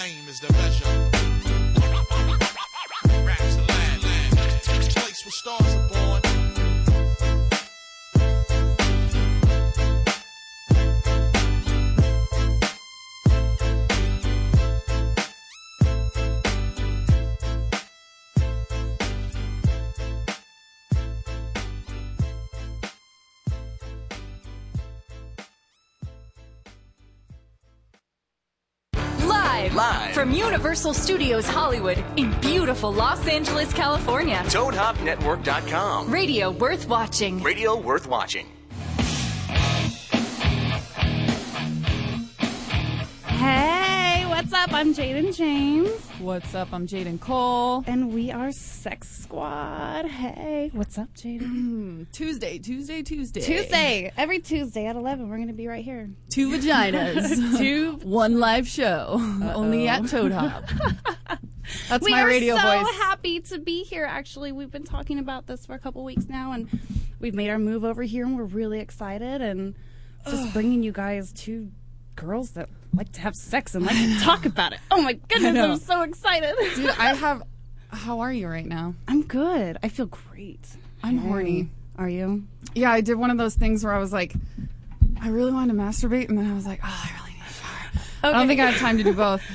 Fame is the measure. Universal Studios Hollywood in beautiful Los Angeles, California. ToadHopNetwork.com. Radio worth watching. Radio worth watching. Hey, what's up? I'm Jaden James, What's up? I'm Jaden Cole. and we are Sex Squad. Hey, what's up, Jaden? Mm-hmm. Tuesday, Tuesday, Tuesday. Tuesday, every Tuesday at 11, we're going to be right here. Two vaginas. Two. One live show. Only at Toad Hop. That's we my radio so voice. We are so happy to be here. Actually, we've been talking about this for a couple weeks now, and we've made our move over here, and we're really excited, and just bringing you guys two girls that like to have sex and like to talk about it. Oh my goodness. I'm so excited. Dude, I have. How are you right now? I'm good. I feel great. I'm horny. Are you? Yeah, I did one of those things where I was like, I really wanted to masturbate, and then I was like, oh, I really need a shower. I don't think I have time to do both.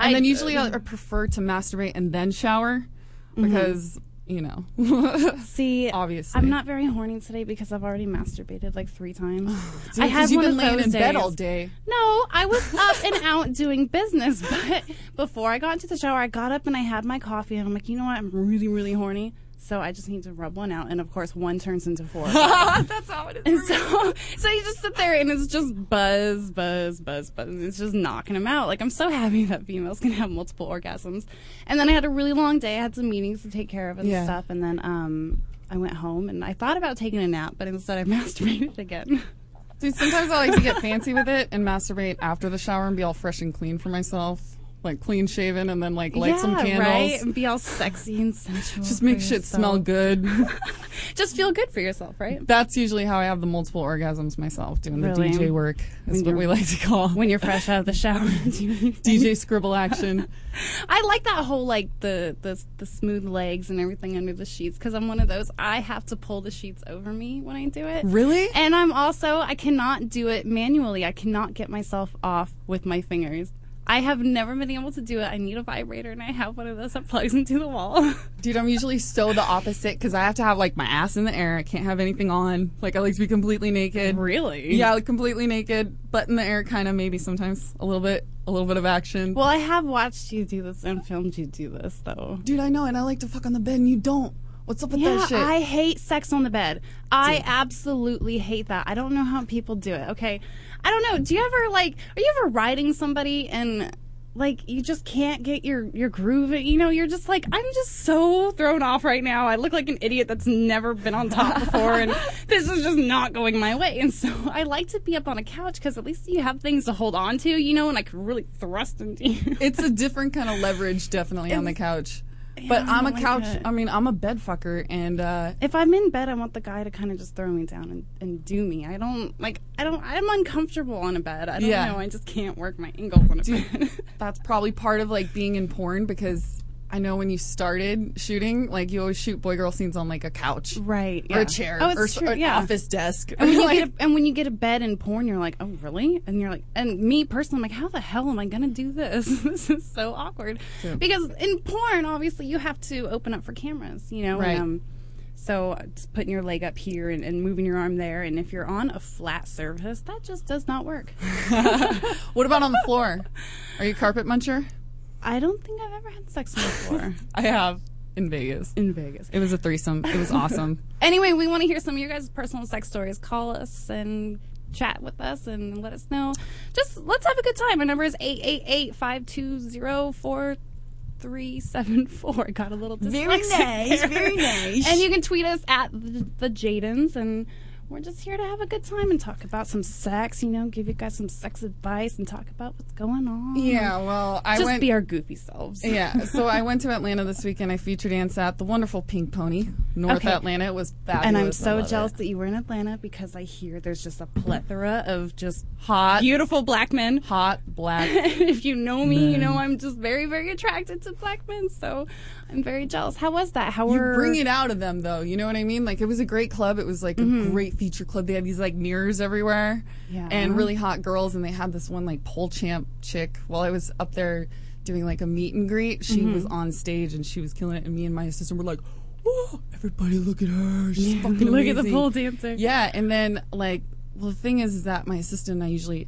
And I- then usually I prefer to masturbate and then shower mm-hmm. because, you know. See, Obviously. I'm not very horny today because I've already masturbated like three times. Dude, I had one been of laying those in bed days. all day. No, I was up and out doing business, but before I got into the shower, I got up and I had my coffee, and I'm like, you know what? I'm really, really horny, so I just need to rub one out, and of course, one turns into four. That's how it is. And so, so you just sit there and it's just buzz, buzz, buzz, buzz. And it's just knocking them out. Like I'm so happy that females can have multiple orgasms. And then I had a really long day. I had some meetings to take care of and Yeah. stuff. And then um, I went home and I thought about taking a nap, but instead I masturbated again. Dude, sometimes I like to get fancy with it and masturbate after the shower and be all fresh and clean for myself. Like clean shaven and then like light some candles. right? And be all sexy and sensual. Just make shit yourself. smell good. Just feel good for yourself, right? That's usually how I have the multiple orgasms myself, doing the DJ work. Is what we like to call When you're fresh out of the shower. DJ scribble action. I like that whole like the the the smooth legs and everything under the sheets because I'm one of those. I have to pull the sheets over me when I do it. Really? And I'm also I cannot do it manually. I cannot get myself off with my fingers. I have never been able to do it. I need a vibrator, and I have one of those that plugs into the wall. Dude, I'm usually so the opposite because I have to have like my ass in the air. I can't have anything on. Like I like to be completely naked. really? Yeah, like completely naked, butt in the air, kind of maybe sometimes a little bit, a little bit of action. Well, I have watched you do this and filmed you do this though. Dude, I know, and I like to fuck on the bed, and you don't. What's up with Yeah, that shit? I hate sex on the bed. I absolutely hate that. I don't know how people do it. Okay, I don't know. Do you ever like? Are you ever riding somebody and like you just can't get your your groove? You know, you're just like, I'm just so thrown off right now. I look like an idiot that's never been on top before, and this is just not going my way. And so I like to be up on a couch because at least you have things to hold on to, you know, and I can really thrust into you. it's a different kind of leverage, definitely on the couch. But I'm a like couch. it. I mean, I'm a bed fucker, and uh, if I'm in bed, I want the guy to kind of just throw me down and, and do me. I don't like. I don't. I'm uncomfortable on a bed. I don't Yeah. know. I just can't work my angles on a bed. that's probably part of like being in porn because I know when you started shooting, like you always shoot boy girl scenes on like a couch right. or yeah. a chair Oh, it's or, true. an yeah. office desk. And when, you get a, and when you get a bed in porn, you're like, oh, really? And you're like, and me personally, I'm like, how the hell am I gonna do this? this is so awkward. Because in porn, obviously, you have to open up for cameras, you know. Right. And, um, so just putting your leg up here and, and moving your arm there, and if you're on a flat surface, that just does not work. what about on the floor? Are you a carpet muncher? I don't think I've ever had sex before. I have in Vegas. in Vegas. It was a threesome. It was awesome. Anyway, we want to hear some of your guys' personal sex stories. Call us and chat with us and let us know. Just let's have a good time. Our number is 888-520-4374. Got a little dyslexic nice, there. very nice. And you can tweet us at the, the Jadens and we're just here to have a good time and talk about some sex. You know, give you guys some sex advice and talk about what's going on. Yeah, well, I just went. be our goofy selves. yeah, so I went to Atlanta this weekend. I feature danced at the wonderful Pink Pony, North Okay. Atlanta. It was fabulous. And I'm so jealous it. that you were in Atlanta because I hear there's just a plethora of just hot, beautiful black men. hot black. if you know me, you know I'm just very, very attracted to black men. So I'm very jealous. How was that? How were You bring it out of them, though. You know what I mean? Like it was a great club. It was like a mm-hmm. great feature club. They had these like mirrors everywhere, Yeah. and uh-huh. really hot girls. And they had this one like pole champ chick. While I was up there doing like a meet and greet, she mm-hmm. was on stage and she was killing it. And me and my assistant were like, "Whoa, everybody, look at her! She's fucking Look at the pole dancer. Yeah, and then like, well, the thing is, is that my assistant and I usually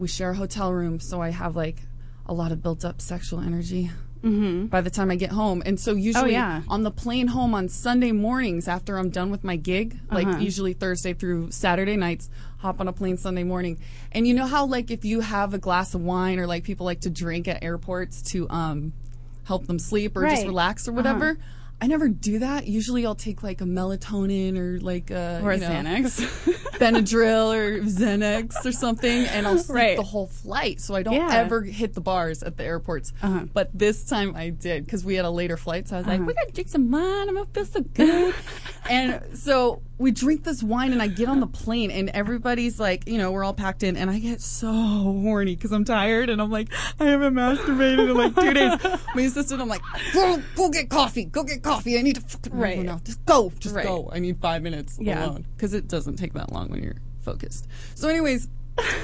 we share a hotel room, so I have like a lot of built up sexual energy. Mm-hmm. By the time I get home, and so usually Oh, yeah. on the plane home on Sunday mornings after I'm done with my gig, Uh-huh. like usually Thursday through Saturday nights, hop on a plane Sunday morning. And you know how like if you have a glass of wine or like people like to drink at airports to um help them sleep or just Right. Uh-huh. relax or whatever. I never do that. Usually I'll take like a melatonin or like a or a you know, Xanax. Benadryl or Xanax or something, and I'll sleep Right. the whole flight, so I don't Yeah. ever hit the bars at the airports. Uh-huh. But this time I did because we had a later flight, so I was like, "We gotta drink some wine. I'm gonna feel so good." and so we drink this wine, and I get on the plane, and everybody's like, you know, we're all packed in, and I get so horny because I'm tired, and I'm like, I haven't masturbated in like two days. My assistant, I'm like, go, go get coffee, go get coffee. I need to fucking Right. no, no, just go, just Right. go. I need five minutes Yeah. alone because it doesn't take that long when you're focused. So, anyways,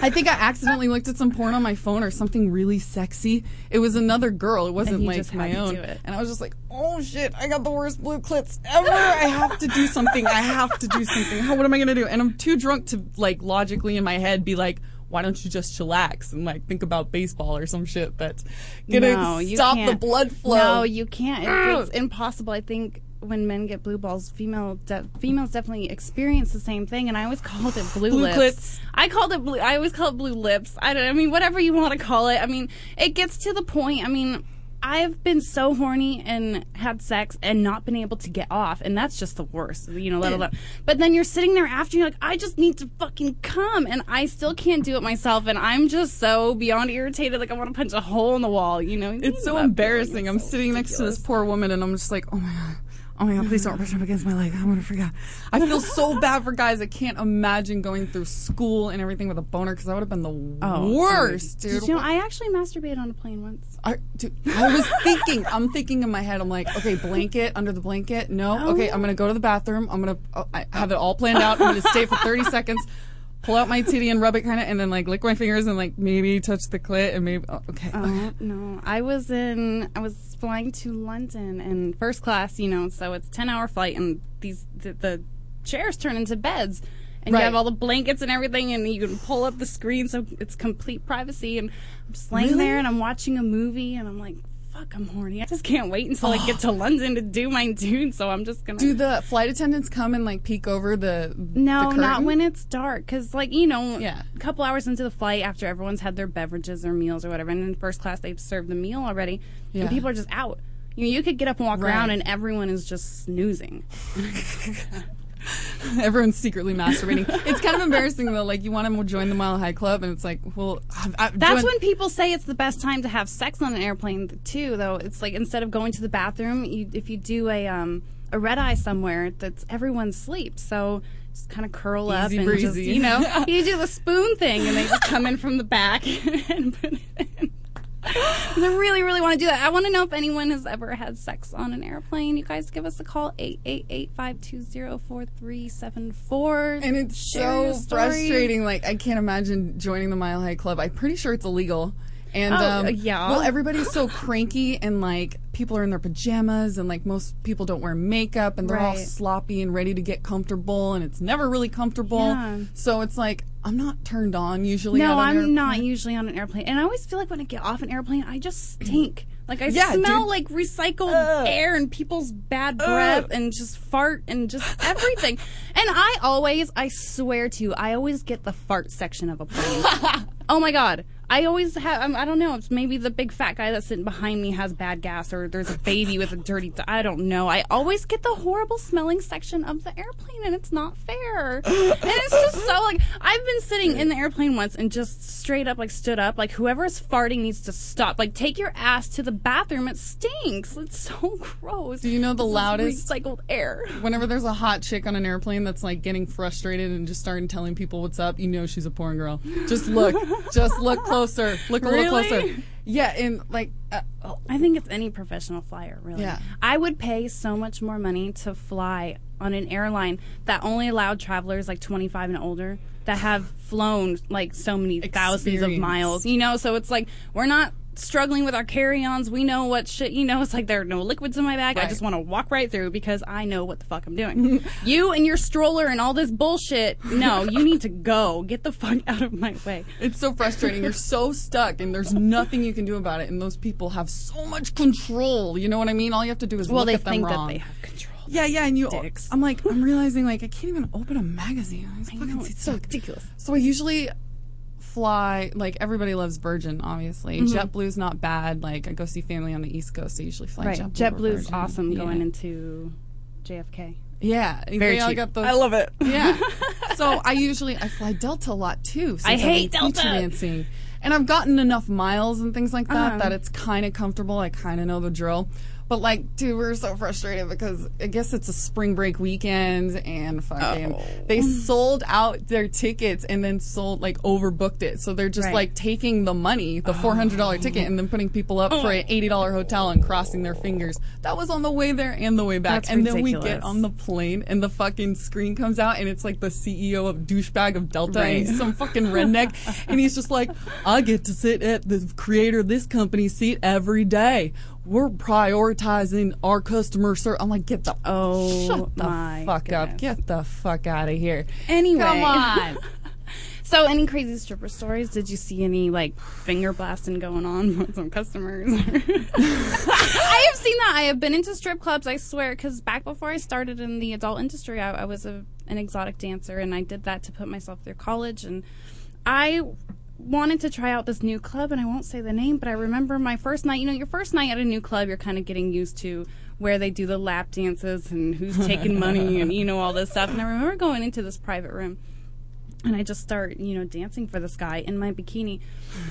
I think I accidentally looked at some porn on my phone or something really sexy. It was another girl. It wasn't you like just had my to own. do it. And I was just like, oh shit, I got the worst blue clits ever. I have to do something. I have to do something. How, what am I gonna do? And I'm too drunk to like logically in my head be like. Why don't you just chillax and like think about baseball or some shit that's gonna no, you stop the can't. blood flow? No, you can't. It- It's impossible. I think when men get blue balls, female de- females definitely experience the same thing. And I always called it blue, Blue lips. I called it blue. I always call it blue lips. I don't. I mean, whatever you want to call it. I mean, it gets to the point. I mean. I've been so horny and had sex and not been able to get off, and that's just the worst, you know. Let alone, but then you're sitting there after you're like, I just need to fucking come, and I still can't do it myself, and I'm just so beyond irritated, like I want to punch a hole in the wall, you know. It's so That feeling embarrassing. is I'm so sitting next to this poor woman and I'm just like, oh my god. Oh my god, please don't brush up against my leg. I'm gonna forget. I feel so bad for guys. I can't imagine going through school and everything with a boner because that would have been the Oh, worst, Did dude. you know, I actually masturbated on a plane once. I, dude, I was thinking, I'm thinking in my head, I'm like, okay, blanket under the blanket. No, okay, I'm gonna go to the bathroom. I'm gonna, oh, I have it all planned out. I'm gonna stay for 30 seconds, pull out my titty and rub it kind of, and then like lick my fingers and like maybe touch the clit and maybe, oh, okay. Oh no, I was in. I was flying to London in first class. You know, so it's ten hour flight, and these the, the chairs turn into beds, and Right. you have all the blankets and everything, and you can pull up the screen, so it's complete privacy. And I'm just laying Really? there, and I'm watching a movie, and I'm like, "Fuck, I'm horny. I just can't wait until I get to London to do my dude." So I'm just gonna Do the flight attendants come and like peek over the No, the not when it's dark. Because, like, you know, Yeah. a couple hours into the flight, after everyone's had their beverages or meals or whatever, and in first class they've served the meal already, Yeah. and people are just out. You know, you could get up and walk Right. around, and everyone is just snoozing. Everyone's secretly masturbating. it's kind of embarrassing though. Like you want to join the Mile High Club, and it's like, well, I've, I've That's joined- when people say it's the best time to have sex on an airplane too. Though it's like instead of going to the bathroom, you, if you do a um, a red eye somewhere, that's everyone sleeps. So just kind of curl up Easy and just you know you do the spoon thing, and they just come in from the back and put it in. I really, really want to do that. I want to know if anyone has ever had sex on an airplane. You guys give us a call, 888-520-4374. and it's Share so frustrating. Like I can't imagine joining the Mile High Club. I'm pretty sure it's illegal. And Oh, um, yeah. well, everybody's so cranky, and like people are in their pajamas, and like most people don't wear makeup, and they're all sloppy and ready to get comfortable, and it's never really comfortable. Yeah. So it's like I'm not turned on usually. No, I'm not usually on an airplane. And I always feel like when I get off an airplane, I just stink. Like I Yeah, smell dude. like recycled Ugh. air and people's bad breath and just fart and just everything. and I always, I swear to you, I always get the fart section of a plane. oh my god. I always have. Um, I don't know. It's maybe the big fat guy that's sitting behind me has bad gas, or there's a baby with a dirty. d- I don't know. I always get the horrible smelling section of the airplane, and it's not fair. and it's just so like I've been sitting in the airplane once and just straight up like stood up like whoever is farting needs to stop. Like take your ass to the bathroom. It stinks. It's so gross. Do you know the This loudest- recycled air? Whenever there's a hot chick on an airplane that's like getting frustrated and just starting telling people what's up, you know she's a porn girl. Just look, just look closer, look a little Really? closer. Yeah, and like, uh, oh, I think it's any professional flyer, really. Yeah. I would pay so much more money to fly on an airline that only allowed travelers like 25 and older that have flown like so many thousands of Experience. miles. You know, so it's like we're not struggling with our carry-ons. We know what shit, you know, it's like there are no liquids in my bag. I just want to walk right through because I know what the fuck I'm doing. you and your stroller and all this bullshit. No, you need to go. Get the fuck out of my way. it's so frustrating. You're so stuck, and there's nothing you can do about it. And those people have so much control. You know what I mean? All you have to do is Well, look they at them think wrong. that they have control. Yeah, yeah, and you. Dicks. I'm like, I'm realizing like I can't even open a magazine. These I fucking know, it's so ridiculous. So I usually fly like everybody loves Virgin, obviously. JetBlue's not bad. Like I go see family on the East Coast. I usually fly Right. JetBlue. JetBlue's awesome Yeah. going into JFK. Yeah, Very they all cheap. got those. I love it. Yeah. so I usually I fly Delta a lot too. Since I I've hate Delta. Dancing. And I've gotten enough miles and things like that Uh-huh. that it's kind of comfortable. I kind of know the drill. But like, dude, we're so frustrated because I guess it's a spring break weekend and fucking Oh. they sold out their tickets and then sold like overbooked it. So they're just Right. like taking the money, the oh. four hundred dollar ticket, and then putting people up oh for an eighty dollar hotel and crossing their fingers. That was on the way there and the way back. That's and then we get on the plane and the fucking screen comes out and it's like the CEO of douchebag of Delta and he's some fucking redneck and he's just like, I get to sit at the creator of this company seat every day. We're prioritizing our customer service. I'm like, get the Oh, shut the fuck up, get the fuck out of here. Anyway. Come on. So, any crazy stripper stories? Did you see any like finger blasting going on with some customers? I have seen that. I have been into strip clubs. I swear, because back before I started in the adult industry, I, I was a, an exotic dancer, and I did that to put myself through college. And I wanted to try out this new club, and I won't say the name, but I remember my first night. You know, your first night at a new club, you're kind of getting used to where they do the lap dances and who's taking money and you know all this stuff. And I remember going into this private room and I just start, you know, dancing for this guy in my bikini.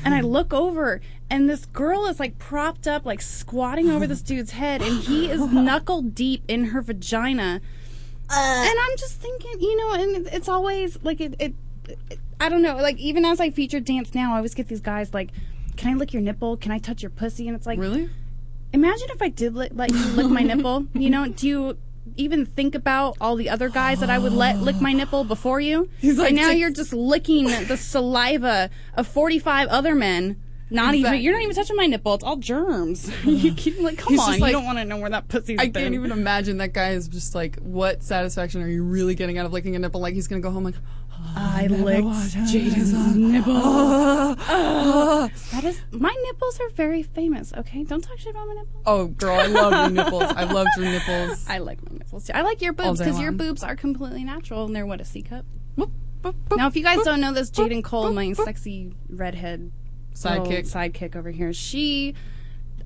And I look over, and this girl is like propped up, like squatting over this dude's head, and he is knuckle deep in her vagina. Uh. and I'm just thinking, you know, and it's always like it, it, it. I don't know, like even as I feature dance now, I always get these guys like, "Can I lick your nipple? Can I touch your pussy?" And it's like, Really? imagine if I did li- let you lick my nipple. You know, do you even think about all the other guys that I would let lick my nipple before you? He's like, and now you're just licking the saliva of 45 other men. Not even you're not even touching my nipple. It's all germs. you keep like, come He's on, just you don't want to know where that pussy's I been. can't even imagine that guy is just like, what satisfaction are you really getting out of licking a nipple? Like he's gonna go home like, I licked Jaden's nipple. Ah. that is my nipples are very famous. Okay, don't talk shit about my nipples. oh girl, I love your nipples. I loved your nipples. I like my nipples too. I like your boobs because your boobs are completely natural and they're what a C cup. Boop, boop, boop, Now, if you guys don't know this, Jaden Cole, my sexy redhead Sidekick. sidekick over here, she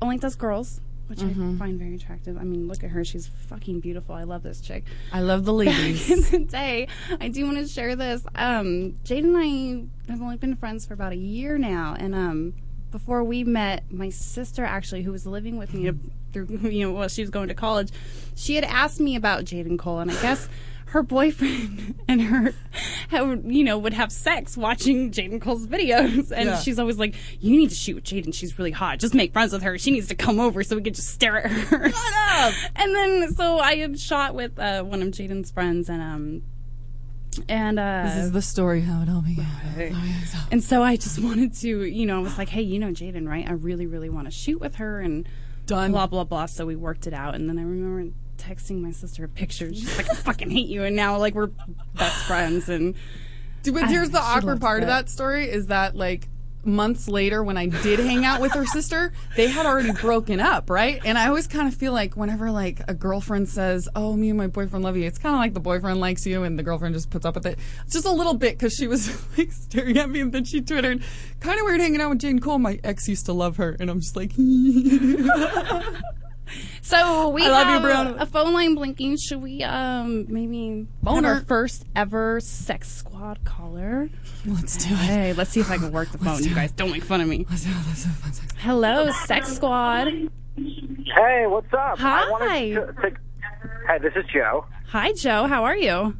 only does girls, which Mm-hmm. I find very attractive. I mean, look at her; she's fucking beautiful. I love this chick. I love the Back ladies. in the day, I do want to share this. Um, Jaden and I have only been friends for about a year now, and um, before we met, my sister actually, who was living with me through, you know, while she was going to college, she had asked me about Jaden Cole, and I guess her boyfriend and her, have, you know, would have sex watching Jaden Cole's videos, and Yeah. she's always like, "You need to shoot with Jaden. She's really hot. Just make friends with her. She needs to come over so we can just stare at her." Shut up! And then, so I had shot with uh, one of Jaden's friends, and um, and uh, This is the story how it all began. and so I just wanted to, you know, I was like, hey, you know Jaden, right? I really, really want to shoot with her and Done. blah, blah, blah. So we worked it out. And then I remember texting my sister a picture. She's like, I fucking hate you. And now, like, we're best friends. And Dude, but here's the she awkward loves part of that. that story is that like months later when I did hang out with her sister, they had already broken up, right? And I always kind of feel like whenever like a girlfriend says, "Oh, me and my boyfriend love you," it's kind of like the boyfriend likes you and the girlfriend just puts up with it. Just a little bit because she was like staring at me and then she twittered, "Kind of weird hanging out with Jane Cole. My ex used to love her," and I'm just like. So we I love you, have a phone line blinking. Should we um maybe phone our first ever sex squad caller? Let's do it. Hey, let's see if I can work the phone. You guys don't make fun of me. Let's do it. Let's do it. One second. Hello, sex squad. Hey, what's up? Hi. I wanted to, to, hey, this is Joe. Hi, Joe. How are you?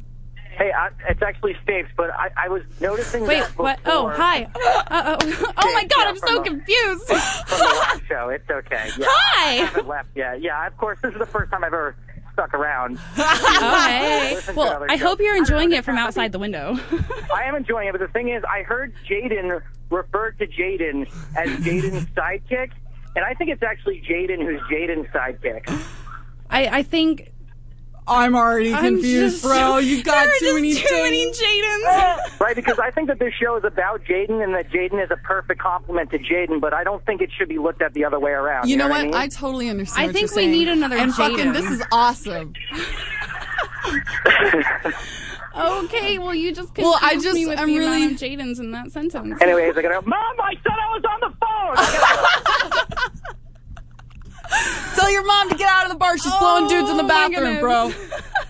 Hey, I, it's actually Stapes, but I, I was noticing Wait, that what? Oh, hi. Uh, oh, oh my God, I'm so confused. From the last show, it's okay. Yeah, Hi. I haven't left yet. Yeah, of course, this is the first time I've ever stuck around. To Well, I shows. hope you're enjoying it from outside the window. I am enjoying it, but the thing is, I heard Jaden referred to Jaden as Jaden's sidekick, and I think it's actually Jaden who's Jaden's sidekick. I, I think I'm already I'm confused, just- bro. You got there are too just many too many Jadens. Jadens. Right, because I think that this show is about Jaden and that Jaden is a perfect compliment to Jaden, but I don't think it should be looked at the other way around. You know what? what? I, mean? I totally understand. I what think you're we saying. need another And fucking, Jaden. this is awesome. Okay, well, you just Well, I confused just- me with I'm the really- amount of Jadens in that sentence. Anyways, I gotta go, Mom, I said I was on the phone! I gotta- Tell your mom to get out of the bar. She's blowing dudes in the Oh, bathroom, bro.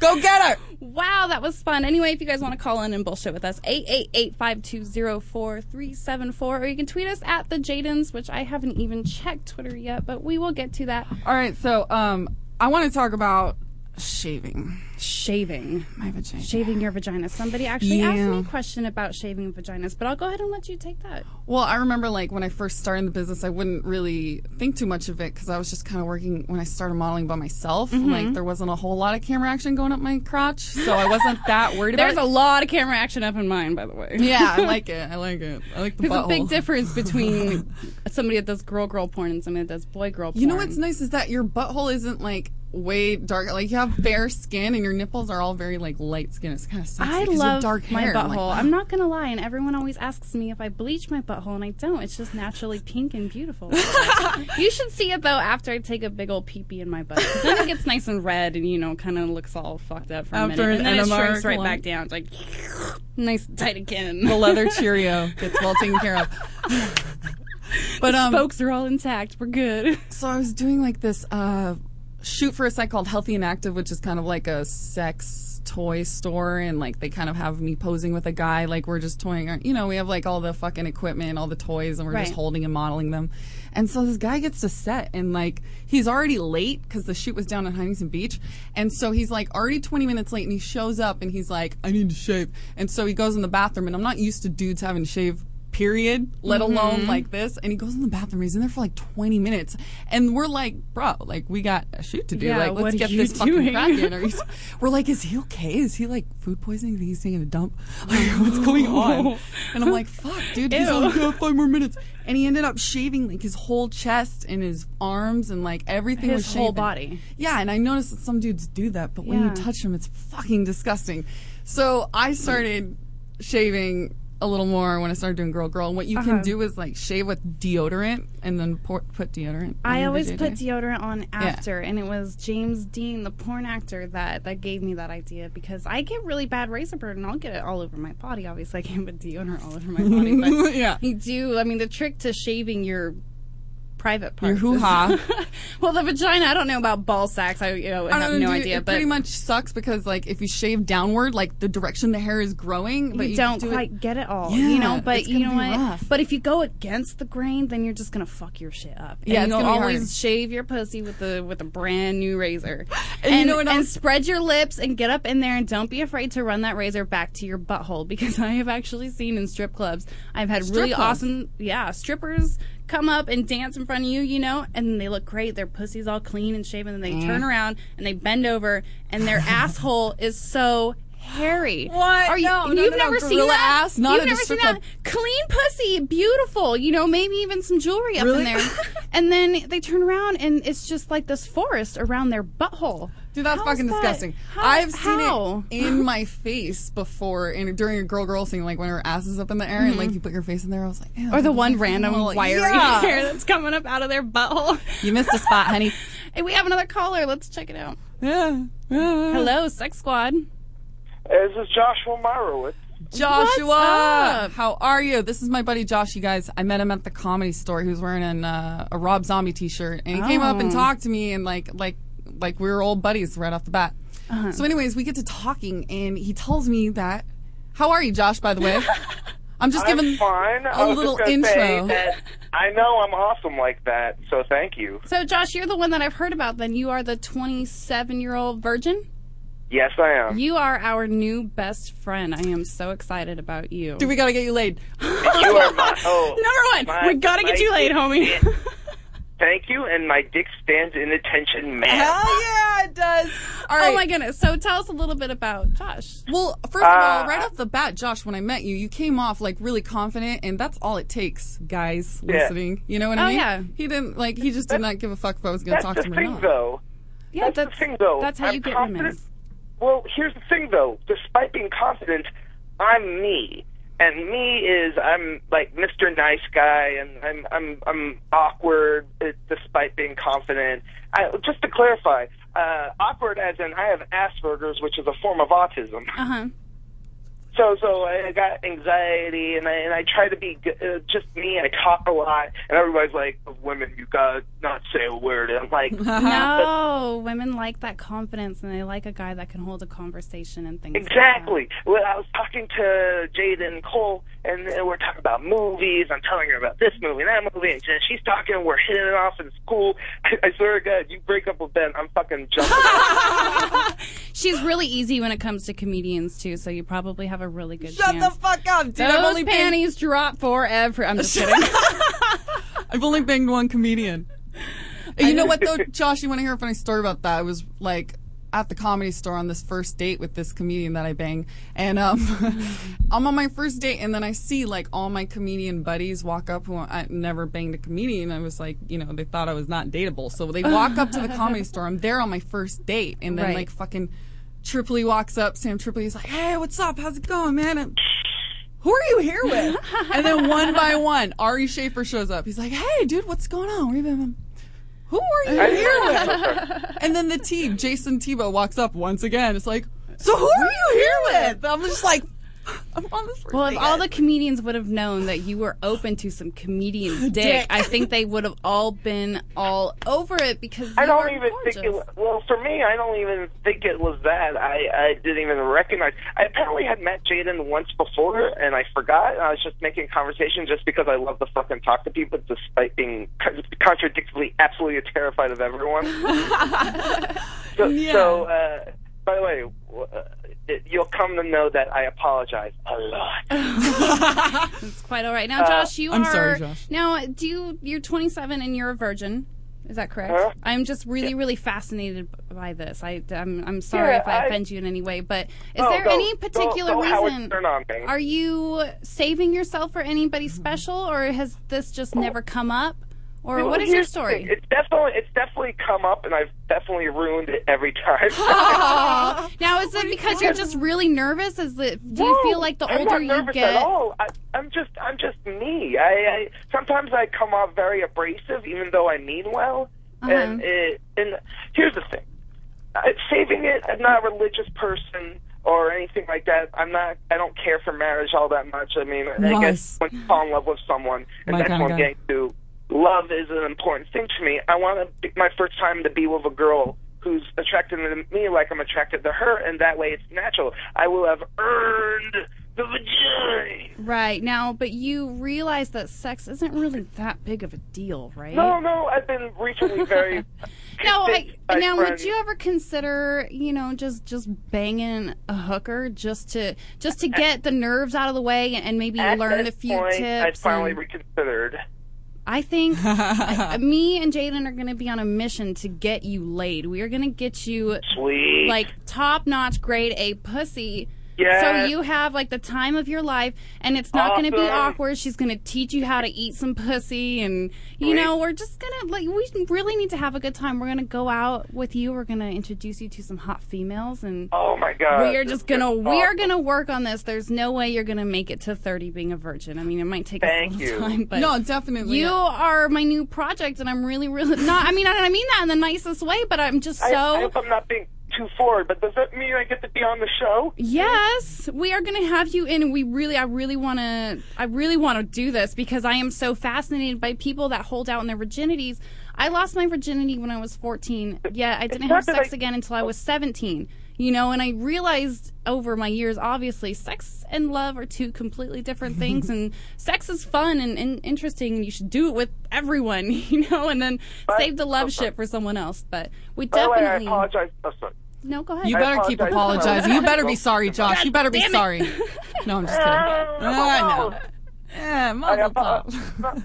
Go get her. Wow, that was fun. Anyway, if you guys want to call in and bullshit with us, 888-520-4374, or you can tweet us at the Jadens, which I haven't even checked Twitter yet, but we will get to that. All right, so um, I want to talk about shaving Shaving. my vagina. Shaving your vagina. Somebody actually asked me a question about shaving vaginas, but I'll go ahead and let you take that. Well, I remember like when I first started in the business, I wouldn't really think too much of it because I was just kind of working when I started modeling by myself. Mm-hmm. Like there wasn't a whole lot of camera action going up my crotch, so I wasn't that worried about it. There's a lot of camera action up in mine, by the way. Yeah, I like it. I like it. I like the There's a big difference between somebody that does girl girl porn and somebody that does boy girl porn. You know what's nice is that your butthole isn't like way dark. Like you have fair skin and your nipples are all very like light skin. It's kind of sexy. I love dark my hair. I'm like, butthole. I'm not gonna lie, and everyone always asks me if I bleach my butthole, and I don't. It's just naturally pink and beautiful. you should see it though after I take a big old pee pee in my butt. Then it gets nice and red, and you know, kind of looks all fucked up for a minute, an and then it NMR shrinks right back down. It's like nice and tight again. the leather Cheerio gets well taken care of. But um, spokes are all intact. We're good. so I was doing like this uh, shoot for a site called Healthy and Active, which is kind of like a sex toy store, and like they kind of have me posing with a guy, like we're just toying. You know, we have like all the fucking equipment, all the toys, and we're Right. just holding and modeling them. And so this guy gets to set, and like he's already late because the shoot was down in Huntington Beach, and so he's like already 20 minutes late, and he shows up, and he's like, I need to shave, and so he goes in the bathroom, and I'm not used to dudes having to shave period, let Mm-hmm. alone like this. And he goes in the bathroom. He's in there for like 20 minutes. And we're like, bro, like we got a shoot to do. Yeah, like, let's get this fucking doing? cracking. Are you, we're like, is he okay? Is he like food poisoning? Think he's taking a dump? Like, what's going on? And I'm like, fuck, dude. He's only got five more minutes. And he ended up shaving like his whole chest and his arms and like everything His was whole body. Yeah, and I noticed that some dudes do that, but when you touch them, it's fucking disgusting. So I started shaving a little more when I started doing girl girl. What you Uh-huh. can do is like shave with deodorant and then pour, put deodorant. I always put deodorant on after, and it was James Deen, the porn actor, that that gave me that idea because I get really bad razor burn, and I'll get it all over my body. Obviously, I can't put deodorant all over my body, but yeah. you do. I mean, the trick to shaving your private parts, Your hoo-ha. well, the vagina. I don't know about ball sacks. I you know I have don't no dude, idea, It but pretty much sucks because like if you shave downward, like the direction the hair is growing, but you don't do it- quite get it all, Yeah, you know. But it's you know be what? rough. But if you go against the grain, then you're just gonna fuck your shit up. And Yeah, you gonna always hard. shave your pussy with the with a brand new razor. And you know what and spread your lips and get up in there and don't be afraid to run that razor back to your butthole because I have actually seen in strip clubs I've had Strip really clubs? awesome yeah strippers come up and dance in front of you, you know, and they look great. Their pussy's all clean and shaven, and they Mm. turn around and they bend over, and their asshole is so hairy. What? Are you? No, no, you've no, no. never seen Gorilla that? ass? Not you've at a never seen strip that? Clean pussy, beautiful. You know, maybe even some jewelry up in there. and then they turn around and it's just like this forest around their butthole. Dude, that's How's fucking that? disgusting. How- I've seen how? it in my face before, and during a girl girl scene, like when her ass is up in the air and like you put your face in there. I was like, Ew, Mm-hmm. Or the one random little- wiry Yeah. hair that's coming up out of their butthole. You missed a spot, honey. Hey, we have another caller. Let's check it out. Yeah. yeah. Hello, Sex Squad. This is Joshua Myrowitz. Joshua, What's up? how are you? This is my buddy Josh. You guys, I met him at the comedy store. He was wearing an, uh, a Rob Zombie T-shirt, and he came up and Oh. talked to me, and like like like we were old buddies right off the bat. Uh-huh. So, anyways, we get to talking, and he tells me that. How are you, Josh? By the way, I'm just I'm giving fine. a I was little just gonna say intro. I know I'm awesome like that, so thank you. So, Josh, you're the one that I've heard about. Then you are the 27 year old virgin. Yes, I am. You are our new best friend. I am so excited about you. Dude, we gotta get you laid. You are my oh, Number one, my- we gotta get you laid, homie. Stand- Thank you, and my dick stands in attention, man. Hell yeah, it does. All right. Oh my goodness. So tell us a little bit about Josh. Well, first of all, Uh, right off the bat, Josh, when I met you, you came off like really confident, and that's all it takes, guys Yeah. listening. You know what I Oh, mean? yeah. He didn't like. He just did not give a fuck if I was going to That's talk the to him or thing, not. though. Yeah, that's, the thing, though. That's how I'm you get confident. women. Well, here's the thing, though. Despite being confident, I'm me, and me is I'm like Mr. Nice Guy, and I'm I'm I'm awkward uh, despite being confident. I, just to clarify, uh, awkward as in I have Asperger's, which is a form of autism. Uh huh. So, so I got anxiety, and I and I try to be uh, just me. I talk a lot, and everybody's like, "Of women, you gotta not say a word." And I'm like, No, women like that confidence, and they like a guy that can hold a conversation and things. like that. Exactly. Well, I was talking to Jaden Cole, and we're talking about movies. I'm telling her about this movie and that movie, and she's talking. and We're hitting it off, in school. I, I swear to God, you break up with Ben, I'm fucking jumping. She's really easy when it comes to comedians too, so you probably have a really good Shut chance. the fuck up, dude. Those I've only banged, panties drop forever. I'm just kidding. I've only banged one comedian. And you know what though, Josh? You want to hear a funny story about that? I was like at the comedy store on this first date with this comedian that I bang, and um, I'm on my first date, and then I see like all my comedian buddies walk up who I never banged a comedian. I was like, you know, they thought I was not dateable, so they walk up to the comedy store. I'm there on my first date, and then Right. like fucking Tripoli walks up. Sam Tripoli's like, hey, what's up? How's it going, man? And, who are you here with? and then one by one, Ari Shaffir shows up. He's like, hey, dude, what's going on? Where you been? Who are you here with? And then the T, Jason Tebow, walks up once again. It's like, so who are you here with? I'm just like, I'm on this first well, if date. all the comedians would have known that you were open to some comedian dick, Dick. I think they would have all been all over it because I don't even gorgeous. think it. wa- Well, for me, I don't even think it was that. I I didn't even recognize. I apparently had met Jaden once before, and I forgot. I was just making conversation just because I love to fucking talk to people, despite being con- contradictory, absolutely terrified of everyone. so, Yeah. so uh, by the way, w- uh, it, you'll come to know that I apologize a lot. It's quite all right. Now, Josh, you I'm are sorry, Josh. now. Do you? You're 27 and you're a virgin. Is that correct? Huh? I'm just really, really fascinated by this. I, I'm, I'm sorry Yeah, if I, I- offend you in any way, but is Oh, there don't- any don't- particular don't Howard reason? Stern on me. Are you saving yourself for anybody special, or has this just never come up? Or Well, what is your story? It's definitely it's definitely come up, and I've definitely ruined it every time. Now, is it because you're just really nervous? Is it? Do you No, feel like the older I'm older not you nervous get? at all. I, I'm just I'm just me. I, I sometimes I come off very abrasive, even though I mean well. Uh-huh. And it, and here's the thing, I, saving it. I'm not a religious person or anything like that. I'm not. I don't care for marriage all that much. I mean, I guess when you fall in love with someone, and My that's kinda what I'm getting to. Love is an important thing to me. I want to my first time to be with a girl who's attracted to me like I'm attracted to her, and that way it's natural. I will have earned the vagina. Right now, but you realize that sex isn't really that big of a deal, right? No, no, I've been recently very. No, I, now would you ever consider, you know, just just banging a hooker just to just to get the nerves out of the way and maybe learn a few point, tips? I finally and- reconsidered. I think I- me and Jaden are going to be on a mission to get you laid. We are going to get you Sweet. like top notch grade A pussy. Yes. So you have like the time of your life, and it's not going to be awkward. She's going to teach you how to eat some pussy, and you know we're just gonna like we really need to have a good time. We're gonna go out with you. We're gonna introduce you to some hot females, and oh my god. we are just gonna we are gonna work on this. There's no way you're gonna make it to 30 being a virgin. I mean, it might take Thank us a little you. time, but no, definitely. you are my new project, and I'm really, really not. I mean, I, I mean that in the nicest way, but I'm just so. I, I hope I'm not being too forward, but does that mean I get to be on the show? Yes, we are going to have you in, and we really, I really want to, I really want to do this because I am so fascinated by people that hold out in their virginities. I lost my virginity when I was 14. Yeah, I didn't have sex I- again until I was 17. You know, and I realized over my years, obviously, sex and love are two completely different things, and sex is fun and, and interesting, and you should do it with everyone, you know, and then save the love shit for someone else. But we the way, I definitely. apologize. Oh, sorry. No, go ahead. You I better keep apologize. apologizing. You better be sorry, Josh. You better be it. sorry. No, I'm just kidding. Oh, I know. Yeah, I, muzzle apo- top.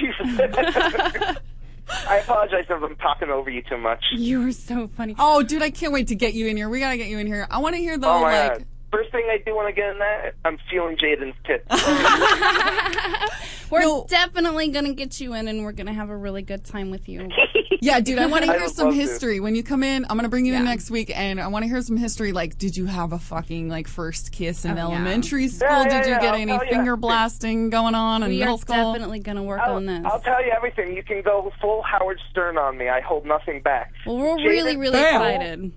Jesus. I apologize if I'm talking over you too much. You are so funny. Oh, dude, I can't wait to get you in here. We gotta get you in here. I want to hear the Oh my like, god. First thing I do want to get in that, I'm feeling Jaden's tits. We're No. definitely gonna get you in, and we're gonna have a really good time with you. yeah, dude, I want to hear some love to. history when you come in. I'm gonna bring you in next week, and I want to hear some history. Like, did you have a fucking like first kiss in Oh, yeah. elementary school? Yeah, yeah, did you yeah, get I'll any tell ya. finger blasting going on in We middle are school? definitely gonna work I'll, on this. I'll tell you everything. You can go full Howard Stern on me. I hold nothing back. well, we're Jaden- really, really Bam. excited.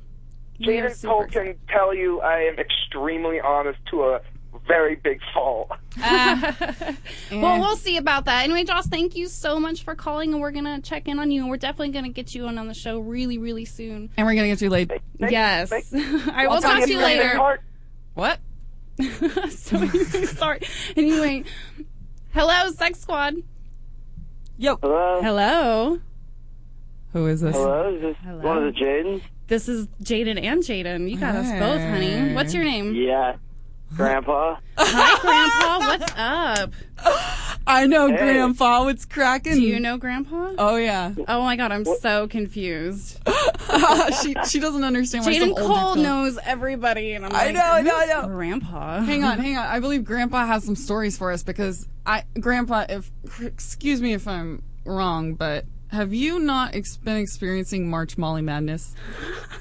We are Jaden Cole excited. can tell you I am extremely honest to a very big fault. Well, we'll see about that. Anyway, Joss, thank you so much for calling, and we're gonna check in on you, and we're definitely gonna get you on on the show really, really soon. and we're gonna get you laid. yes. thank- All right, we'll talk talk to to you you later. later. Heart- What? so anyway, sorry. Anyway, hello, Sex Squad. Yo. Hello? Hello. Who is this? Hello? Is this Hello. one of the Jadens? This is Jaden and Jaden. You got us both, honey. What's your name? Yeah. Grandpa? Hi, Grandpa. What's up? I know, Hey. Grandpa. What's cracking? Do you know Grandpa? Oh yeah. Oh my God, I'm so confused. she she doesn't understand why Jaden some old Cole dude- knows everybody, and I'm I like, know, I know, I know." Grandpa. Hang on, hang on. I believe Grandpa has some stories for us because I, Grandpa, if excuse me if I'm wrong, but have you not ex- been experiencing March Molly madness?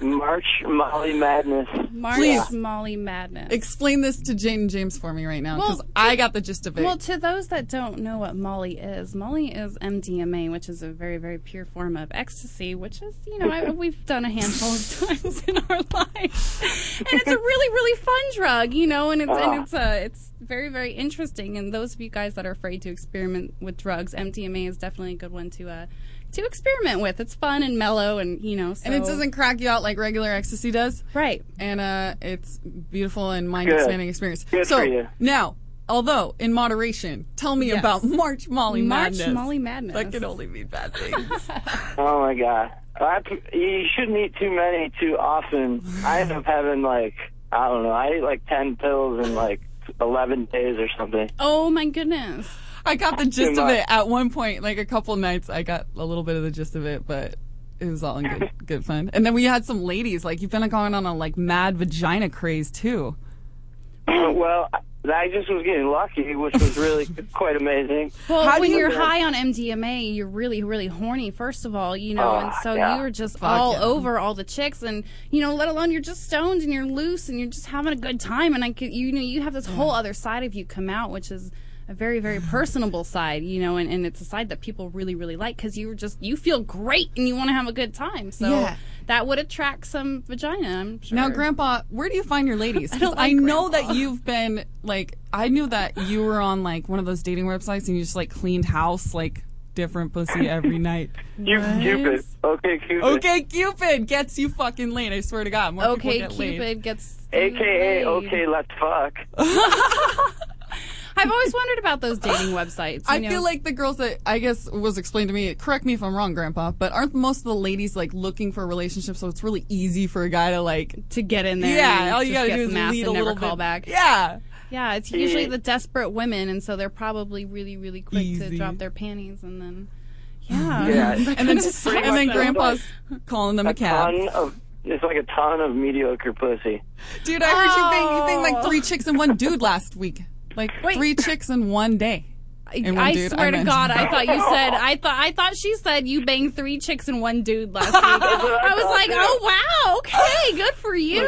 March Molly Madness. March Please. Molly Madness. Explain this to Jane and James for me right now because Well, I got the gist of it. Well, to those that don't know what Molly is, Molly is MDMA, which is a very, very pure form of ecstasy, which is, you know, I, we've done a handful of times in our lives, and it's a really, really fun drug, you know, and it's and it's uh, it's very, very interesting. And those of you guys that are afraid to experiment with drugs, MDMA is definitely a good one to uh to experiment with. It's fun and mellow, and you know, so, and it doesn't crack you out like regular ecstasy does. right. and uh, it's beautiful and mind expanding experience. Good so for you. now, although in moderation, tell me Yes. about March Molly March Madness. Molly Madness. That can only mean bad things. Oh my god. I, you shouldn't eat too many too often. I end up having like, I don't know, I ate like 10 pills in like 11 days or something. Oh my goodness. I got the gist of it at one point, like a couple nights. I got a little bit of the gist of it, but it was all in good, good fun. And then we had some ladies. Like you've been going on a like mad vagina craze too. well, I just was getting lucky, which was really quite amazing. Well, How when you- you're high on MDMA, you're really, really horny, first of all, you know, Oh, and so yeah. you were just all yeah. over all the chicks, and you know, let alone you're just stoned and you're loose and you're just having a good time, and I could, you know, you have this whole other side of you come out, which is a very, very personable side, you know, and, and it's a side that people really, really like because you were just you feel great and you want to have a good time, so Yeah. that would attract some vagina. I'm sure. Now, Grandpa, where do you find your ladies? Because don't I, know that you've been like, I knew that you were on like one of those dating websites and you just like cleaned house like different pussy every night. You Cupid. OkCupid. Okay, Cupid gets you fucking laid. I swear to God, more okay, people get laid. Cupid gets AKA, laid. okay, let's fuck. I've always wondered about those dating websites. you I know? feel like the girls that I guess was explained to me. Correct me if I'm wrong, Grandpa, but aren't most of the ladies like looking for a relationship? So it's really easy for a guy to like. to get in there. Yeah, and all you just gotta get do is some ass lead and a never little call bit. back. Yeah, Yeah, it's usually the desperate women, and so they're probably really, really quick Easy. to drop their panties, and then yeah, Yeah, And then, Pretty and then much Grandpa's calling them a a cab. ton of it's like a ton of mediocre pussy. Dude, I heard you bang, you banged Oh. like three oh. chicks and one dude last week. Like Wait. three chicks in one day. And one I dude, swear to God, I thought you said I thought I thought she said you banged three chicks and one dude last week. I was like, oh wow, okay, good for you.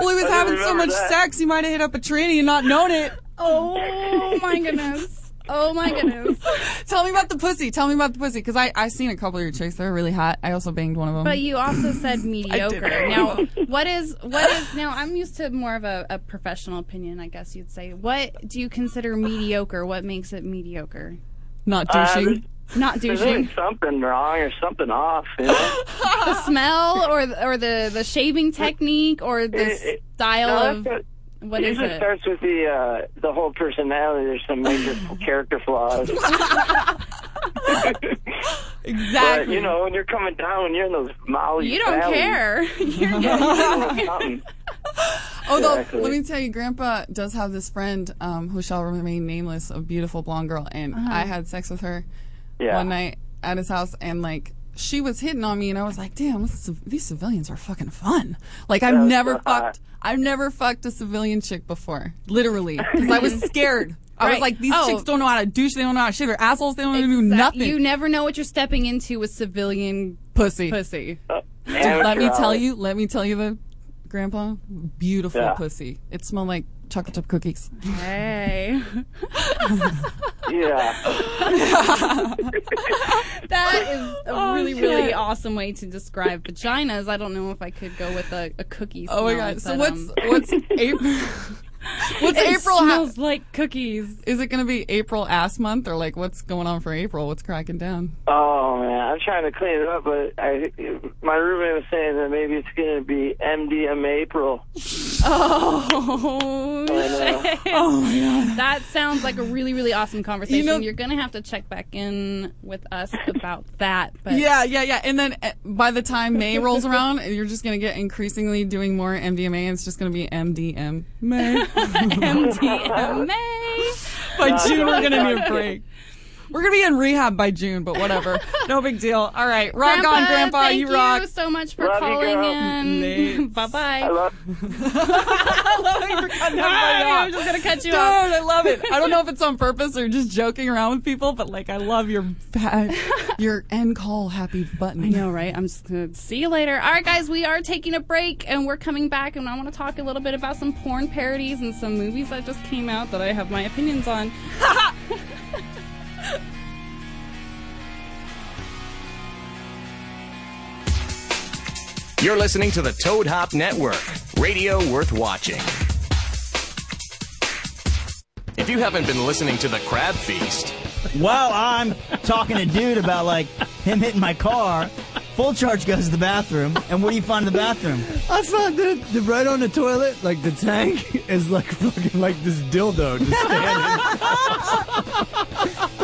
Well, he was having so much that. sex, he might have hit up a tranny and not known it. Oh my goodness. Oh my goodness. Tell me about the pussy. Tell me about the pussy, because I I seen a couple of your chicks. They're really hot. I also banged one of them. But you also said mediocre. Now, what is what is now? I'm used to more of a, a professional opinion, I guess you'd say. What do you consider mediocre? What makes it mediocre? not Uh, douching. Not There's always douching. something wrong or something off. You know? the smell, or the, or the the shaving technique, or the It- it- style No, of that's- what it is usually it? starts with the uh, the whole personality. There's some major character flaws. exactly. But you know, when you're coming down, when you're in those Molly You don't valleys, care. You're something. Although, Exactly. let me tell you, Grandpa does have this friend um, who shall remain nameless, a beautiful blonde girl, and Uh-huh. I had sex with her Yeah. one night at his house, and like she was hitting on me, and I was like, "Damn, these civilians are fucking fun." Like I've never so hot. Fucked, I've never fucked a civilian chick before, literally, because I was scared. I was Right. like, these Oh. chicks don't know how to douche, they don't know how to shave their assholes, they don't do Exact- nothing. You never know what you're stepping into with civilian pussy. pussy. Oh, let me tell you, let me tell you the grandpa, beautiful Yeah. pussy. It smelled like chocolate chip cookies. Hey. Yeah. That is a Oh, really, shit. really awesome way to describe vaginas. I don't know if I could go with a, a cookie. Oh my smell, god! So but, what's um, what's April? what's it April? Ha- like cookies. is it going to be April ass month or like what's going on for April? What's cracking down? Oh man, I'm trying to clean it up, but I, my roommate was saying that maybe it's going to be MDM April. Oh, shit. Oh my god! That sounds like a really, really awesome conversation. You know- You're gonna have to check back in with us about that. But Yeah, yeah, yeah. And then uh, by the time May rolls around, you're just going to get increasingly doing more MDMA, and it's just going to be MDM May. MDMA. by June, we're going to need a break. We're going to be in rehab by June, but whatever. No big deal. All right, rock on, Grandpa. You rock. Thank you so much for Love calling girl. in. Bye bye. I love. I'm just gonna cut you Dude, off. I love it. I don't know if it's on purpose or just joking around with people, but like I love your your end call happy button. I know, right? I'm just gonna see you later. All right, guys, we are taking a break and we're coming back, and I want to talk a little bit about some porn parodies and some movies that just came out that I have my opinions on. You're listening to the Toad Hop Network, radio worth watching. If you haven't been listening to the Crab Feast, While I'm talking to dude about like him hitting my car, full charge goes to the bathroom, and what do you find in the bathroom? I found that the, right on the toilet, like the tank, is like fucking like this dildo just standing.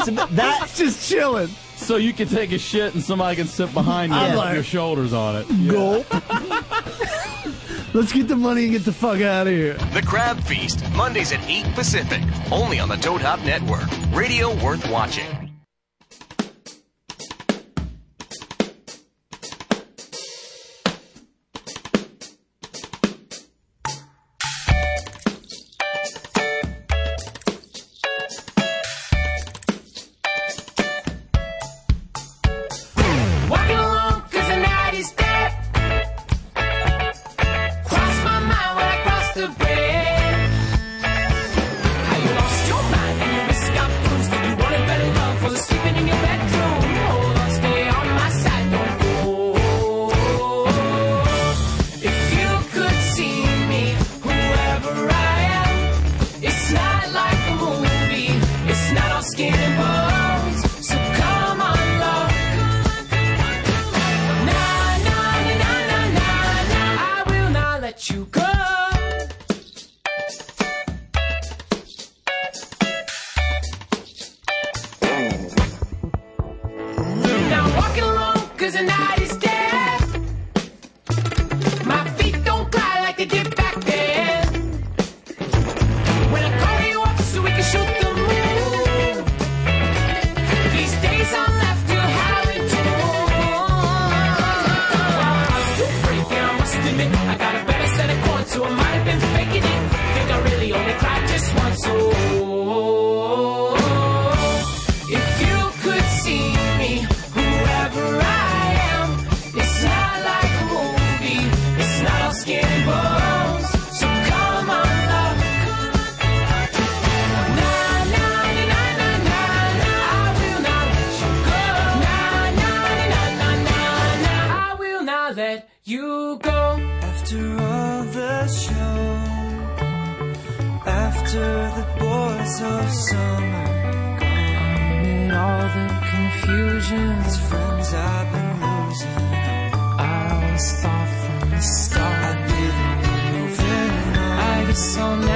So that just chilling. So you can take a shit and somebody can sit behind you I'm and put like- your shoulders on it. Gulp. Let's get the money and get the fuck out of here. The Crab Feast, Mondays at 8 Pacific, only on the Toad Hop Network, radio worth watching. On.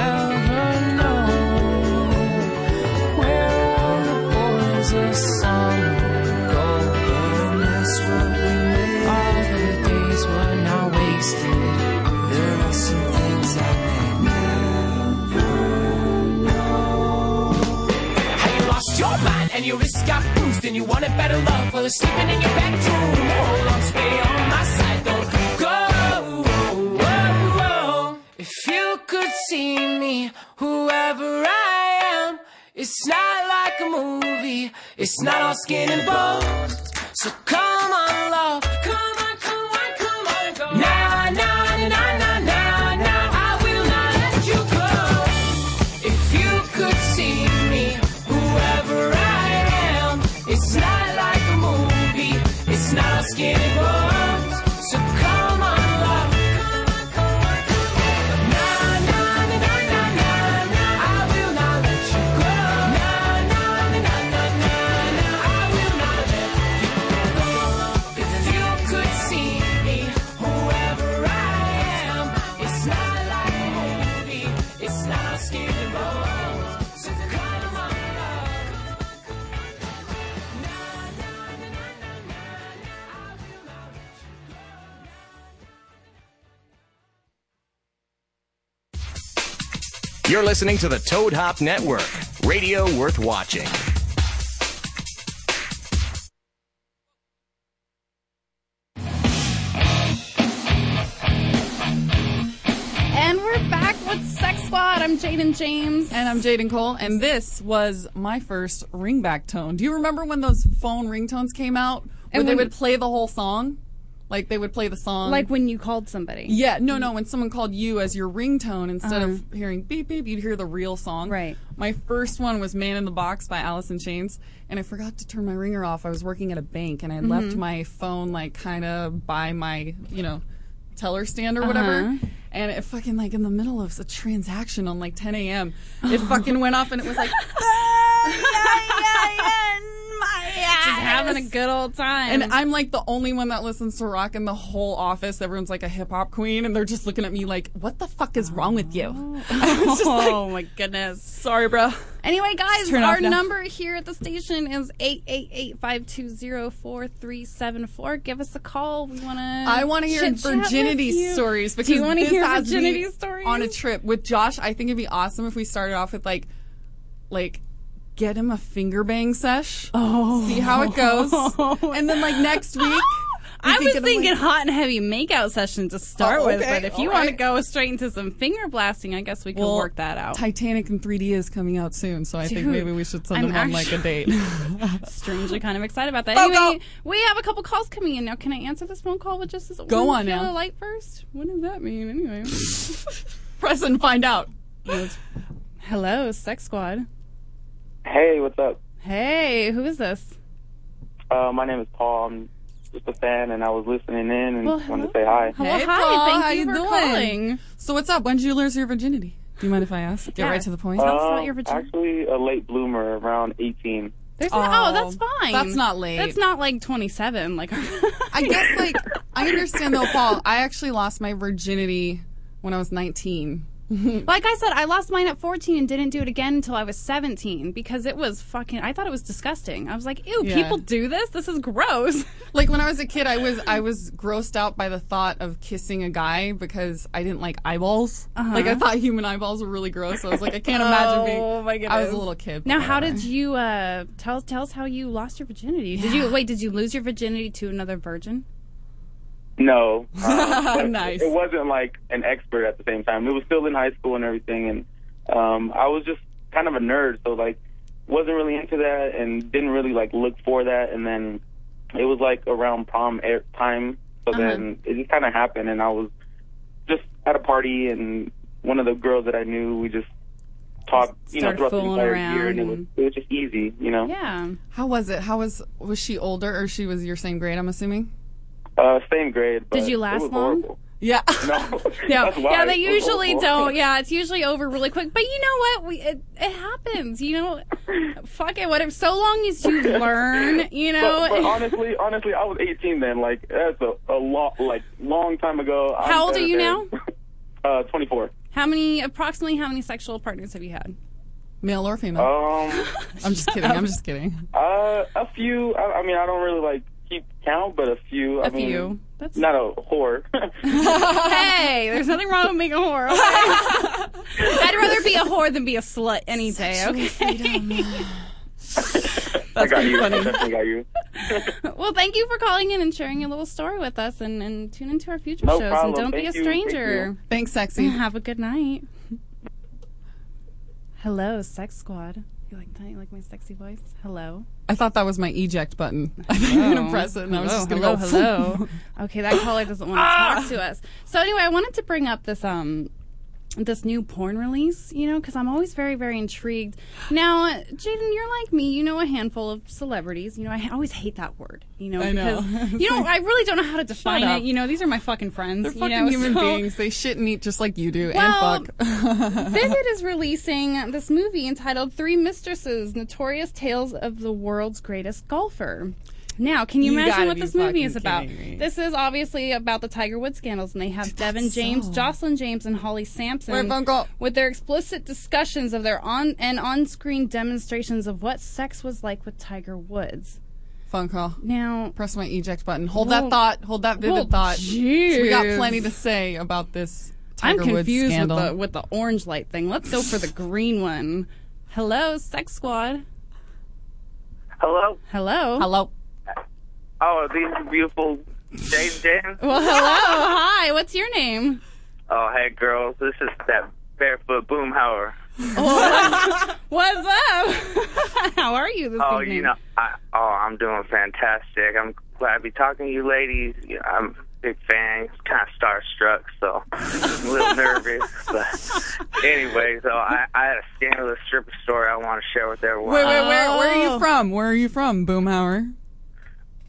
You're listening to the Toad Hop Network, radio worth watching. And we're back with Sex Squad. I'm Jayden Jaymes. And I'm Jaden Cole, and this was my first ringback tone. Do you remember when those phone ringtones came out? Where And they when- would play the whole song? Like they would play the song. Like when you called somebody. Yeah, no, no. When someone called you as your ringtone, instead Uh-huh. of hearing beep beep, you'd hear the real song. Right. My first one was "Man in the Box" by Alice in Chains, and I forgot to turn my ringer off. I was working at a bank, and I had left my phone like kind of by my, you know, teller stand or whatever. Uh-huh. And it fucking like in the middle of a transaction on like 10 a.m. It fucking went off, and it was like. Just having a good old time. And I'm like the only one that listens to rock in the whole office. Everyone's like a hip hop queen, and they're just looking at me like, "What the fuck is wrong with you?" Just oh, like, oh my goodness. Sorry, bro. Anyway, guys, our number here at the station is 888-520-4374. Give us a call. We want to I want to hear virginity stories because Do you want to hear virginity stories? on a trip with Josh? I think it'd be awesome if we started off with like, like. Get him a finger bang sesh. Oh. See how it goes. And then like next week. I was thinking like- hot and heavy makeout session to start Oh, with, but if you want to go straight into some finger blasting, I guess we can Well, work that out. Titanic in 3D is coming out soon, so I think maybe we should send I'm him on like a date. Strangely, kind of excited about that. Oh, Anyway, we have a couple calls coming in now. Can I answer this phone call with just as Go on now. light first? What does that mean, anyway? Press and find out. Hello, Sex Squad. Hey, what's up? Hey, who is this? Uh, my name is Paul. I'm just a fan, and I was listening in and Well, wanted to say hi. Hello, Hey, hi. Paul, Thank how you you for doing? calling. So what's up? When did you lose your virginity? Do you mind if I ask? Get Yeah. right to the point. Um, Actually, a late bloomer, around 18. There's no, oh, that's fine. that's not late. That's not like 27. Like, I guess like I understand though, Paul. I actually lost my virginity when I was 19. like I said, I lost mine at 14 and didn't do it again until I was 17 because it was fucking. I thought it was disgusting. I was like, ew, Yeah. people do this. This is gross. Like when I was a kid, I was I was grossed out by the thought of kissing a guy because I didn't like eyeballs. Uh-huh. Like I thought human eyeballs were really gross. So I was like, I can't imagine being. Oh my goodness. I was a little kid. Now, how did you uh, tell tell us how you lost your virginity? Did you wait? Did you lose your virginity to another virgin? No. Um, Nice. It wasn't like an expert at the same time. It was still in high school and everything, and um, I was just kind of a nerd, so like wasn't really into that and didn't really like look for that. And then it was like around prom air- time, so Uh-huh. then it just kind of happened, and I was just at a party, and one of the girls that I knew, we just talked, you know, throughout the entire around year, and it was and- it was just easy, you know. Yeah. How was it? How was was she older or she was your same grade? I'm assuming. Uh, same grade. But Did you it last was long? horrible. Yeah. No. No, That's why yeah, they usually don't. Yeah, it's usually over really quick. But you know what? We it, it happens. You know, fuck it. Whatever. So long as you learn, you know. But, but honestly, honestly, I was 18 then. Like that's a, a lot, like long time ago. I'm How old are you than- Uh, 24. how many? Approximately how many sexual partners have you had? Male or female? Um, I'm just kidding. I'm just kidding. uh, a few. I, I mean, I don't really like keep count, but a few. I A mean, few. That's- not a whore. hey, there's nothing wrong with being a whore. Okay? I'd rather be a whore than be a slut any day. Okay. I got you. funny. I definitely got you. well, thank you for calling in and sharing your little story with us, and, and tune into our future No shows. problem. And don't be a Thank you. Thank stranger. you. Thanks, sexy. Have a good night. Hello, Sex Squad. You like that? You like my sexy voice? Hello. I thought that was my eject button. I thought you were gonna press it, and I was just gonna hello, go. hello. okay, that caller doesn't want to Ah! talk to us. So anyway, I wanted to bring up this um this new porn release, you know, because I'm always very, very intrigued. Now, Jaden, you're like me. You know a handful of celebrities. You know, I always hate that word. You know, I know. because you know, I really don't know how to define it. You know, these are my fucking friends. They're you fucking know, human so- beings. They shit and eat just like you do, Well, and fuck. Vivid is releasing this movie entitled Three Mistresses Notorious Tales of the World's Greatest Golfer. Now, can you, You imagine what this movie is about? me. This is obviously about the Tiger Woods scandals, and they have Devon James, so? Joslyn James, and Holly Sampson Wait, with their explicit discussions of their on and on-screen demonstrations of what sex was like with Tiger Woods. Phone call. Now, Press my eject button. Hold Well- that thought. Hold that vivid well, thought. We got plenty to say about this I'm Tiger Woods confused with scandal. the with the orange light thing. Let's go for the green one. Hello, Sex Squad. Hello. Hello. Hello. Oh, these are beautiful Jaden Jaden. Well, hello. Hi. What's your name? Oh, hey girls, this is that barefoot boomhauer. Oh. What's up? How are you this Oh, evening? you know, I, oh, I'm doing fantastic. I'm glad to be talking to you ladies. I'm a big fan. Kind of starstruck, so I'm a little nervous. But anyway, so I, I had a scandalous stripper story I want to share with everyone. Wait, wait, where, where are Oh. you from? Where are you from, Boomhauer?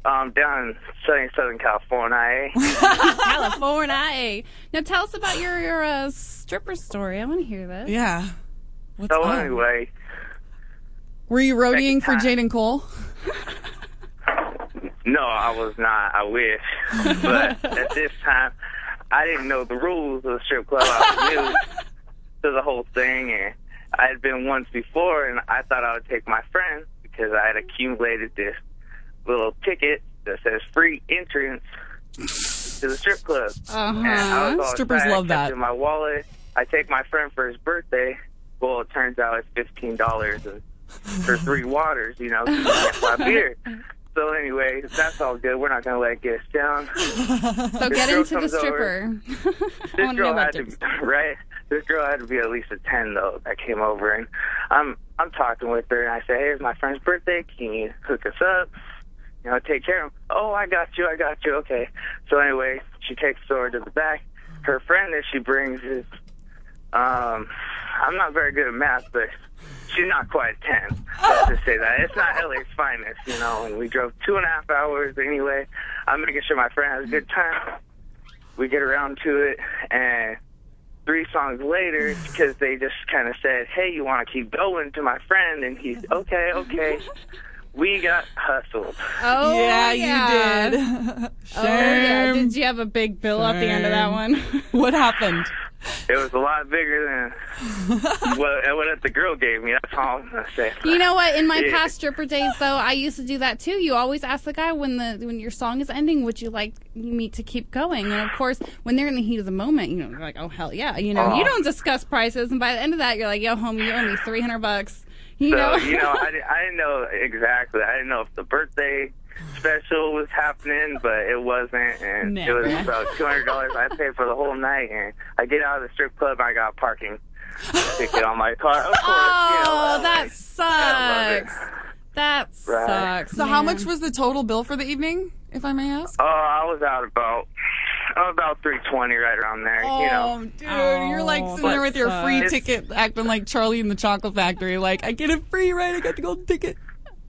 Um, down in sunny Southern California. eh? California. Now tell us about your your uh, stripper story. I want to hear this. Yeah. What's so up? anyway, Were you roadieing for Second Jaden Cole? No, I was not. I wish. But at this time, I didn't know the rules of the strip club. I was new to the whole thing, and I had been once before, and I thought I would take my friend because I had accumulated this little ticket that says free entrance to the strip club. And I uh-huh. was all Strippers excited. love that. In my wallet, I take my friend for his birthday. Well, it turns out it's fifteen dollars for three waters. You know, you beer. So anyway, that's all good. We're not gonna let it get us down. So This get into the over. stripper. This want to know girl had to right. This girl had to be at least a ten though. That came over and I'm I'm talking with her and I say, "Hey, it's my friend's birthday. Can you hook us up? You know, take care of him." Oh, I got you. I got you. Okay. So anyway, she takes us over to the back. Her friend that she brings is um I'm not very good at math, but she's not quite ten. Let's just say that. It's not LA's finest, you know, and we drove two and a half hours anyway. I'm making sure my friend has a good time. We get around to it and three songs later, because they just kind of said, "Hey, you want to keep going?" to my friend, and he's okay, okay. We got hustled. Oh Yeah, yeah. you did. Oh yeah. Did you have a big bill at the end of that one? What happened? It was a lot bigger than what, what the girl gave me. That's all I'm gonna say. You know what? In my Yeah. past stripper days, though, I used to do that too. You always ask the guy when the when your song is ending, would you like me to keep going? And of course, when they're in the heat of the moment, you know, they're like, oh hell yeah, you know, Oh. you don't discuss prices, and by the end of that, you're like, yo, homie, you owe me three hundred bucks. You so know, you know, I, I didn't know exactly. I didn't know if the birthday special was happening, but it wasn't, and it was about two hundred dollars. I paid for the whole night, and I get out of the strip club, and I got a parking ticket on my car. Of course, you know, oh, that like, I love it. sucks. That Right. sucks. So, how much was the total bill for the evening, if I may ask? Oh, I was out about about three twenty, right around there. you know. Oh, dude, you're like sitting there with your free sucks. ticket, acting like Charlie in the Chocolate Factory. Like, I get a free, ride, I got the golden ticket.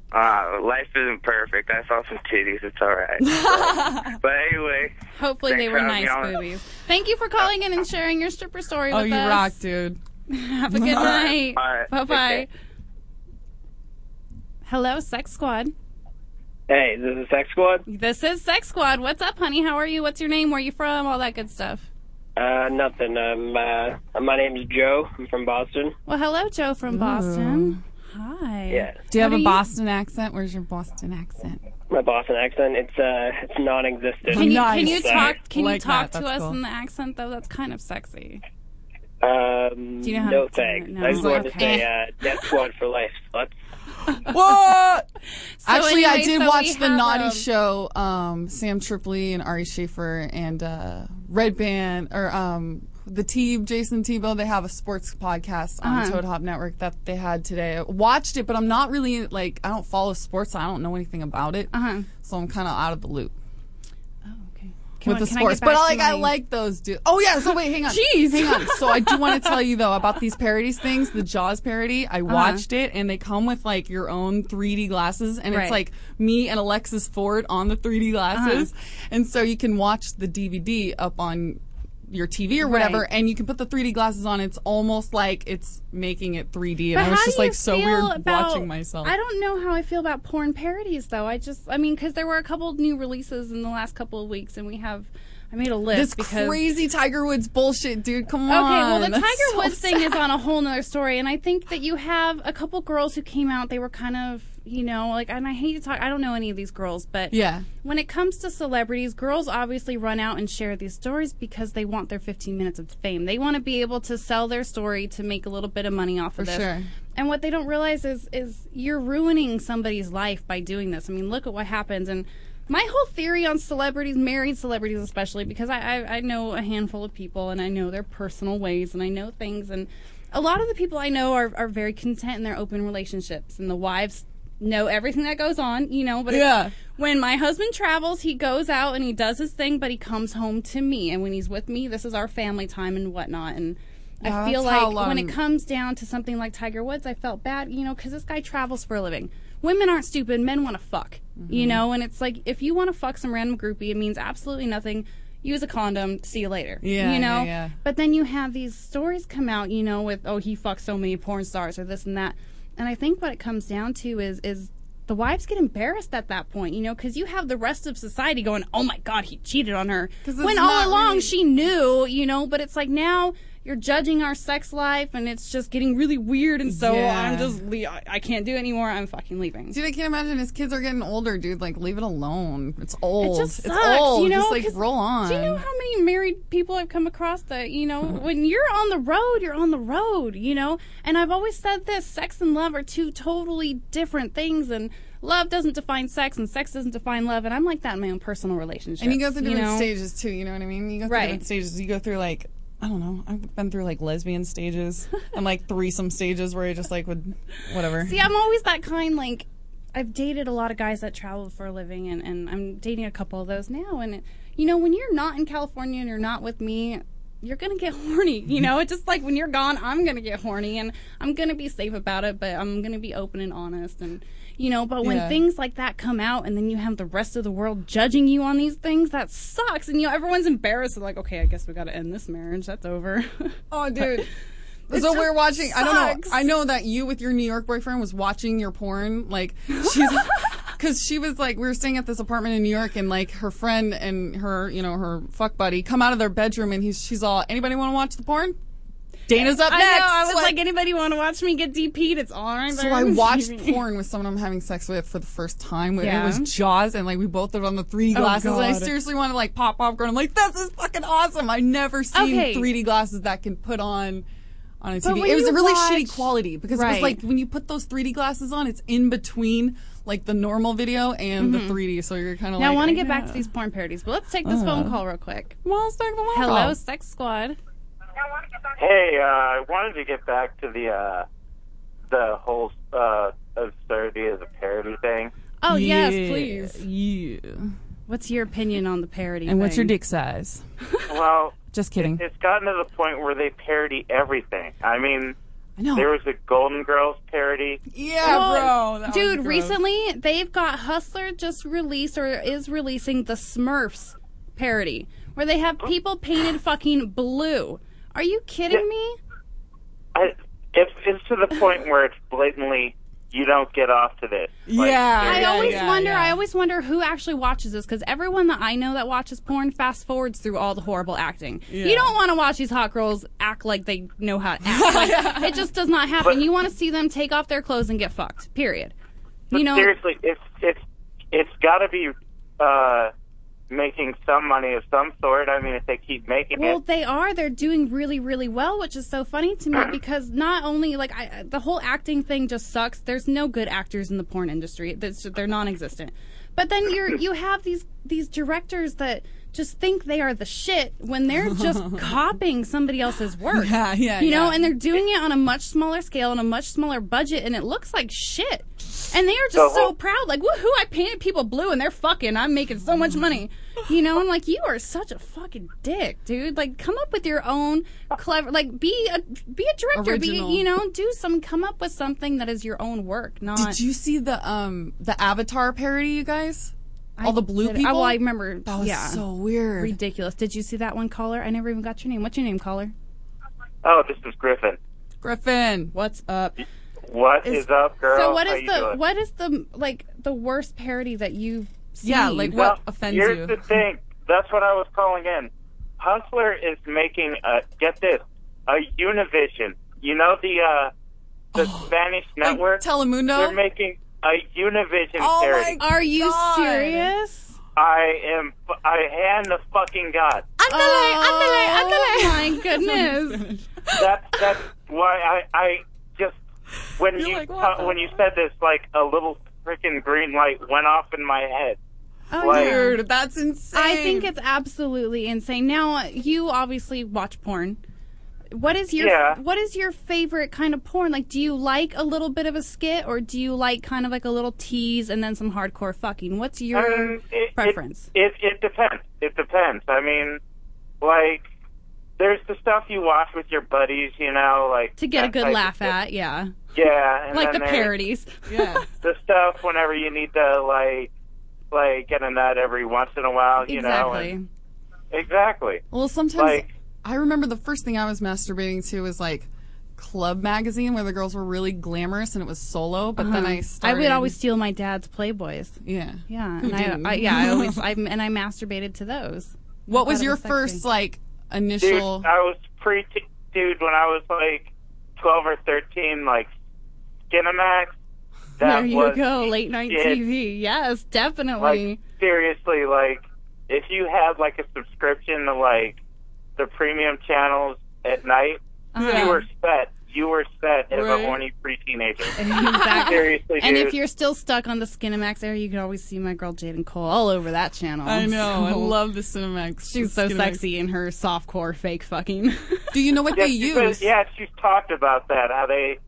Uh, life isn't perfect. I saw some titties. It's all right. but anyway. Hopefully they were nice me boobies. Thank you for calling in and sharing your stripper story Oh, with you us. rock, dude. Have a good night. All right. Bye bye. Okay. Hello, Sex Squad. Hey, this is Sex Squad. This is Sex Squad. What's up, honey? How are you? What's your name? Where are you from? All that good stuff. Uh, nothing. Um, uh, my name's Joe. I'm from Boston. Well, hello, Joe from Boston. Hi. Yeah. Do you have What a are Boston accent? Where's your Boston accent? My Boston accent. It's uh, it's non-existent. Can you can you talk can you talk that, to that's us cool. in the accent though? That's kind of sexy. Um, Do you know how no to- thanks. no, I just wanted okay. to say, uh, Death Squad for life, sluts. What? So Actually, I did so watch the Naughty um, Show. Um, Sam Tripoli and Ari Shaffir and uh, Redban or um, the T Jason Tebow. They have a sports podcast on Uh-huh. Toad Hop Network that they had today. I watched it, but I'm not really like I don't follow sports. So I don't know anything about it, uh-huh. so I'm kind of out of the loop. With the sports, but like I like those dudes. Oh yeah, so wait, hang on, Jeez. hang on. So I do want to tell you though about these parodies things. The Jaws parody, I Uh-huh. watched it, and they come with like your own 3D glasses, and Right. it's like me and Alexis Ford on the 3D glasses, Uh-huh. and so you can watch the DVD up on your TV or whatever, Right. and you can put the 3D glasses on. It's almost like it's making it 3D, and But I was just like so weird about- watching myself. I don't know how I feel about porn parodies, though. I just, I mean, because there were a couple of new releases in the last couple of weeks, and we have, I made a list this because crazy Tiger Woods bullshit, dude. Come on. Okay, well, the That's Tiger so Woods thing is on a whole nother story, and I think that you have a couple girls who came out. They were kind of, you know, like, and I hate to talk. I don't know any of these girls, but Yeah. when it comes to celebrities, girls obviously run out and share these stories because they want their 15 minutes of fame. They want to be able to sell their story to make a little bit of money off of For this. sure. And what they don't realize is is you're ruining somebody's life by doing this. I mean, look at what happens and my whole theory on celebrities, married celebrities especially, because I, I, I know a handful of people and I know their personal ways and I know things and a lot of the people I know are, are very content in their open relationships and the wives know everything that goes on, you know, but Yeah. when my husband travels, he goes out and he does his thing, but he comes home to me. And when he's with me, this is our family time and whatnot. And I feel like when it comes down to something like Tiger Woods, I felt bad, you know, because this guy travels for a living. Women aren't stupid. Men want to fuck, you Mm-hmm. know, and it's like if you want to fuck some random groupie, it means absolutely nothing. Use a condom. See you later. Yeah, you know. yeah, yeah. But then you have these stories come out, you know, with oh he fucked so many porn stars or this and that, and I think what it comes down to is is the wives get embarrassed at that point, you know, because you have the rest of society going, "Oh my God, he cheated on her," when all along really- she knew, you know. But it's like now you're judging our sex life, and it's just getting really weird. And so Yeah. I'm just, le- I can't do it anymore. I'm fucking leaving. Dude, I can't imagine his kids are getting older, dude. Like, leave it alone. It's old. It just it's sucks, old. you know. just like roll on. Do you know how many married people I've come across that you know when you're on the road, you're on the road, you know. And I've always said this: sex and love are two totally different things, and love doesn't define sex, and sex doesn't define love. And I'm like that in my own personal relationship. and you go through different know? stages too. You know what I mean? You go through Right. different stages. You go through like I don't know. I've been through like lesbian stages and like threesome stages where I just like would whatever. See, I'm always that kind. Like, I've dated a lot of guys that travel for a living, and, and I'm dating a couple of those now. And, you know, when you're not in California and you're not with me, you're to get horny. You know, it's just like when you're gone, I'm to get horny, and I'm to be safe about it, but I'm to be open and honest. And, you know, but when Yeah. things like that come out, and then you have the rest of the world judging you on these things, that sucks. And, you know, everyone's embarrassed. They're like, okay, I guess we got to end this marriage. That's over. Oh, dude. It so we're watching. I don't know. I know that you with your New York boyfriend was watching your porn. Like she's because she was like we were staying at this apartment in New York and like her friend and her you know her fuck buddy come out of their bedroom and he's she's all anybody want to watch the porn? Dana's up I next. know. I was like, anybody want to watch me get DP'd? It's all right. So I watched porn with someone I'm having sex with for the first time. Yeah. It was Jaws, and like we both lived on the 3D Oh, glasses. and I seriously wanted to like pop popcorn. I'm like, this is fucking awesome. I've never seen Okay. 3D glasses that can put on on a TV. It was a really watch- shitty quality because it was like when you put those 3D glasses on, it's in between like the normal video and the Mhm. 3D. So you're kind of Now like, I want to get back to these porn parodies, but let's take this phone Uh. call real quick. Well, let's take the phone Hello, call. Sex Squad. Hey, uh, I wanted to get back to the uh, the whole uh, absurdity of the parody thing. Oh yes, Yeah, please. Yeah. What's your opinion on the parody? And what's your thing? dick size? Well, Just kidding. it's gotten to the point where they parody everything. I mean, I know. There was a Golden Girls parody. Yeah, Well, bro. that was Dude, gross. recently they've got Hustler just released or is releasing the Smurfs parody where they have people painted fucking blue. Are you kidding me? I, it's it's to the point where it's blatantly you don't get off to this. Like, I always yeah, wonder. yeah. I always wonder who actually watches this because everyone that I know that watches porn fast forwards through all the horrible acting. Yeah. You don't want to watch these hot girls act like they know how to act. Like, it just does not happen. But- you want to see them take off their clothes and get fucked. Period. But You know. seriously, it's it's it's got to be uh, making some money of some sort. I mean, if they keep making Well, it, Well, they are. They're doing really, really well, which is so funny to me because not only like I, the whole acting thing just sucks. There's no good actors in the porn industry. That's, they're non-existent. But then you're you have these these directors that just think they are the shit when they're just copying somebody else's work. Yeah, yeah, You know, yeah. and they're doing it on a much smaller scale and a much smaller budget, and it looks like shit. And they are just The so proud, like, woohoo! I painted people blue, and they're fucking. I'm making so much money. You know, I'm like, you are such a fucking dick, dude. Like, come up with your own clever, like, be a be a director, Original. be you know, do some, come up with something that is your own work. Not Did you see the um the Avatar parody, you guys? All the blue did- people. Oh, well, I remember. That was yeah. so weird. ridiculous. Did you see that one, caller? I never even got your name. What's your name, caller? oh, this is Griffin. Griffin. What's up? What is, up, girl? So, what How is the doing? what is the like the worst parody that you've seen? Yeah, like Well, what offends here's you? the thing. That's what I was calling in. Hustler is making a get this a Univision. You know the uh the Spanish network. Telemundo. They're making a Univision Oh parody. my Are you God. serious? I am. I hand the fucking god. Oh my goodness! That's that's why I I just when You're you like, what when you said this like a little freaking green light went off in my head. Oh, Like- Dude, that's insane. I think it's absolutely insane. Now you obviously watch porn. What is your Yeah. what is your favorite kind of porn? Like, do you like a little bit of a skit, or do you like kind of like a little tease and then some hardcore fucking? What's your Um, it, preference? It, it it depends. It depends. I mean, like there's the stuff you watch with your buddies, you know, like to get a good laugh at, yeah, Yeah, and like the parodies. Yeah. The stuff whenever you need to like like get a nut every once in a while, you know. exactly. And, exactly. Well, sometimes Like- I remember the first thing I was masturbating to was like Club magazine where the girls were really glamorous and it was solo. But then I Uh-huh. I started. would always steal my dad's Playboys. Yeah. Yeah, Who and? I, I yeah, I always I and I masturbated to those. What was your sexy. first like initial? Dude, initial? I was pre dude when I was like twelve or thirteen, like Skinemax. That there you go, late night shit. TV. Yes, definitely. Like seriously, like if you had like a subscription to like the premium channels at night, Uh-huh. you were set. You were set as Right. a horny pre-teenager. Exactly. Seriously, And dude. if you're still stuck on the Skinemax era, you can always see my girl Jaden Cole all over that channel. I know. I love the Cinemax. She's so Cinemax. sexy in her softcore fake fucking. Do you know what yeah, they use? said- yeah, she's talked about that. How they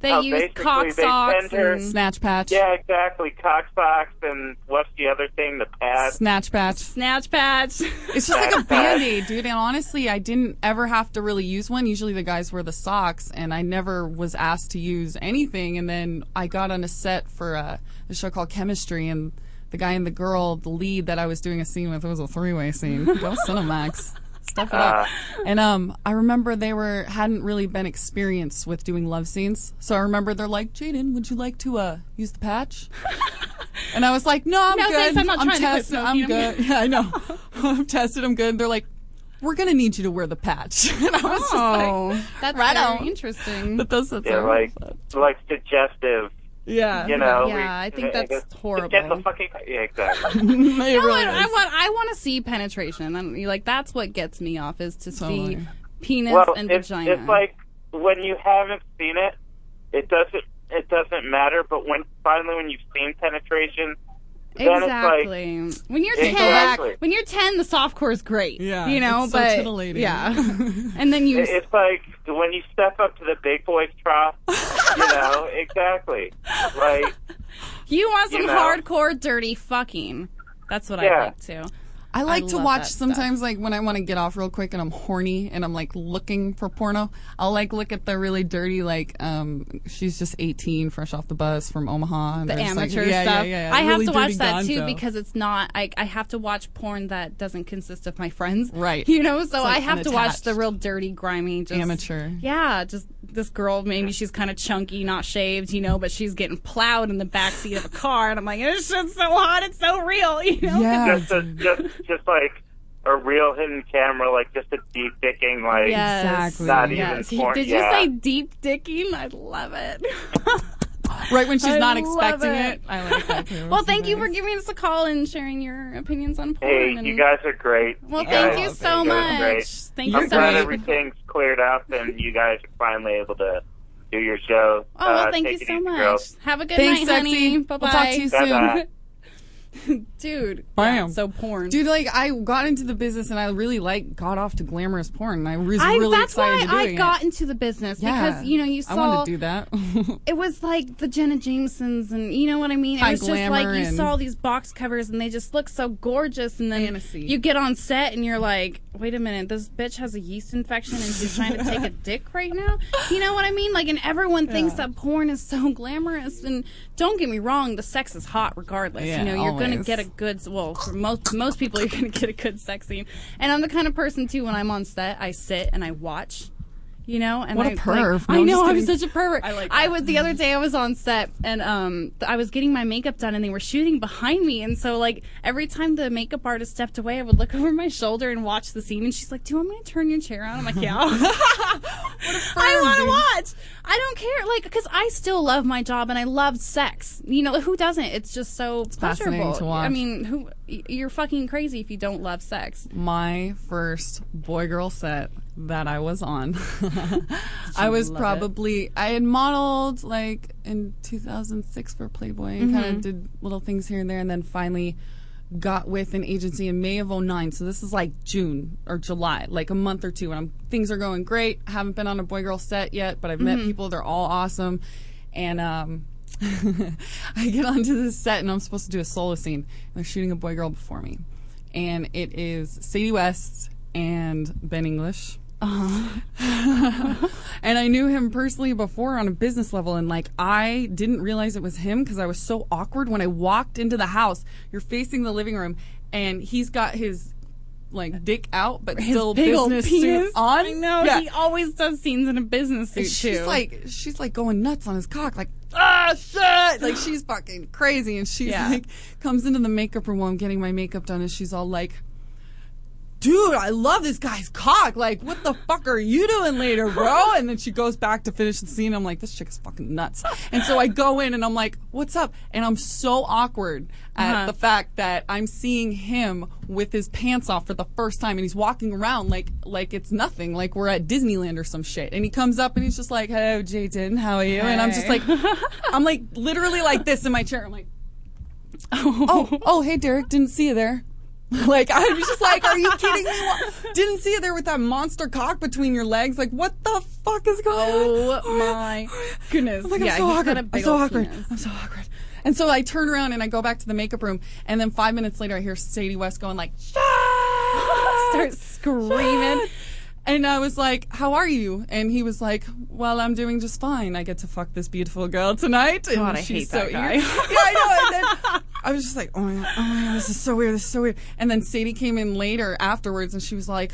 They uh, how use cock they socks send her- and Snatch patch. Yeah, exactly. Cock socks and what's the other thing? The pad. Snatch patch. snatch patch. It's just like a band aid, dude. And honestly, I didn't ever have to really use one. Usually the guys wear the socks, and I never was asked to use anything. And then I got on a set for a, a show called Chemistry, and the guy and the girl, the lead that I was doing a scene with, it was a three way scene. Go Cinemax. Stuff it up. And um, I remember they were hadn't really been experienced with doing love scenes, so I remember they're like, "Jaden, would you like to uh use the patch?" And I was like, "No, I'm No, good. thanks, I'm not trying to tested. I'm smoking. I'm good. Yeah, I know. I'm tested. I'm good." They're like, "We're gonna need you to wear the patch." and I was just Oh, like, that's right very on. interesting. "But those that's Yeah, like like suggestive. Yeah, You know. Yeah, we- I think it- that's it- horrible. Get the fucking yeah, exactly. No, really I, I want I want to see penetration. And like that's what gets me off is to Totally. see penis well, and it's, vagina. it's like when you haven't seen it, it doesn't it doesn't matter. But when finally when you've seen penetration, then it's like exactly. when you're ten, Exactly. when you're ten, the softcore is great. Yeah, you know, it's so but titillating. yeah, and then you it's like when you step up to the big boys trough. you know exactly. Like you want some you know. hardcore dirty fucking. That's what I like too. I like to watch sometimes like when I want to get off real quick and I'm horny and I'm like looking for porno. I'll like look at the really dirty like um she's just 18 fresh off the bus from Omaha and the just, like, amateur yeah, stuff. Yeah, yeah, I have to watch that too because it's not. I I have to watch porn that doesn't consist of my friends. Right. You know, so like, I have to watch the real dirty, grimy, just, Amateur. Yeah, just this girl. Maybe she's kind of chunky, not shaved, you know, but she's getting plowed in the back seat of a car, and I'm like, this shit's so hot, it's so real, you know. Just, a, just, just like a real hidden camera, like just a deep dicking, like Yes. not even Yes. porn. Did you yeah. say deep dicking? I love it. right when she's I not expecting it. it. I like that too. Well, thank you for giving us a call and sharing your opinions on porn. Hey, and you guys are great. Well, You thank guys- you so you guys are much. great. Thank I'm you so glad much. everything's cleared up and you guys are finally able to do your show. Oh, well, Uh, thank take you so much. girls. Have a good Thanks, night, honey. sexy. Bye We'll talk to you soon. Bye-bye. Dude, Bam. yeah, so porn. Dude, like I got into the business and I really like got off to glamorous porn. And I was I, really that's excited why to doing I it. got into the business Yeah. because you know you saw I want to do that. it was like the Jenna Jamesons and you know what I mean. High it was just like you and- saw these box covers and they just look so gorgeous, and then Fantasy. you get on set and you're like, wait a minute, this bitch has a yeast infection and she's trying to take a dick right now. You know what I mean? Like, and everyone thinks Yeah. that porn is so glamorous. And don't get me wrong, the sex is hot regardless. Yeah, you know, you're gonna get a good well for most most people you're gonna get a good sex scene. And I'm the kind of person too when I'm on set, I sit and I watch. You know, and What a I, like- No, I I'm know I'm such a pervert. I like I was the other day I was on set and um I was getting my makeup done and they were shooting behind me and so like every time the makeup artist stepped away I would look over my shoulder and watch the scene and she's like, "Do you want me to turn your chair on?" I'm like, "Yeah." I want to watch. I don't care like cuz I still love my job and I love sex. You know, who doesn't? It's just so fascinating pleasurable. to watch. I mean, who you're fucking crazy if you don't love sex. my first boy girl set that I was on. I was love it? probably I had modeled like in 2006 for Playboy and kind Mhm. of did little things here and there and then finally got with an agency in May of 09. So this is like June or July, like a month or two and I'm things are going great. I Haven't been on a boy girl set yet, but I've met Mhm. people they're all awesome and um I get onto this set and I'm supposed to do a solo scene. And They're shooting a boy girl before me. And it is Sadie West and Ben English. and I knew him personally before on a business level, and like I didn't realize it was him because I was so awkward when I walked into the house. You're facing the living room, and he's got his like dick out, but His still business penis. suit on. I know Yeah. he always does scenes in a business suit she's too. like she's like going nuts on his cock, like ah shit, like she's fucking crazy, and she's Yeah. like comes into the makeup room while I'm getting my makeup done, and she's all like. Dude, I love this guy's cock. Like, what the fuck are you doing later, bro? And then she goes back to finish the scene. I'm like, this chick is fucking nuts. And so I go in and I'm like, what's up? And I'm so awkward at Uh-huh. the fact that I'm seeing him with his pants off for the first time and he's walking around like like it's nothing, like we're at Disneyland or some shit. And he comes up and he's just like, Hello, Jayden, how are you? And I'm just like I'm like literally like this in my chair. I'm like Oh, oh, hey Derek, didn't see you there. like I was just like, are you kidding me? What? Didn't see you there with that monster cock between your legs. Like, what the fuck is going on? Oh my goodness! I'm like, yeah, I'm so awkward. I'm so awkward. penis. I'm so awkward. And so I turn around and I go back to the makeup room, and then five minutes later I hear Sadie West going like, Start screaming. And I was like, "How are you?" And he was like, "Well, I'm doing just fine. I get to fuck this beautiful girl tonight." And God, I she's hate so that guy. yeah, I know. I was just like, "Oh my god, oh my god, this is so weird. This is so weird." And then Sadie came in later afterwards, and she was like,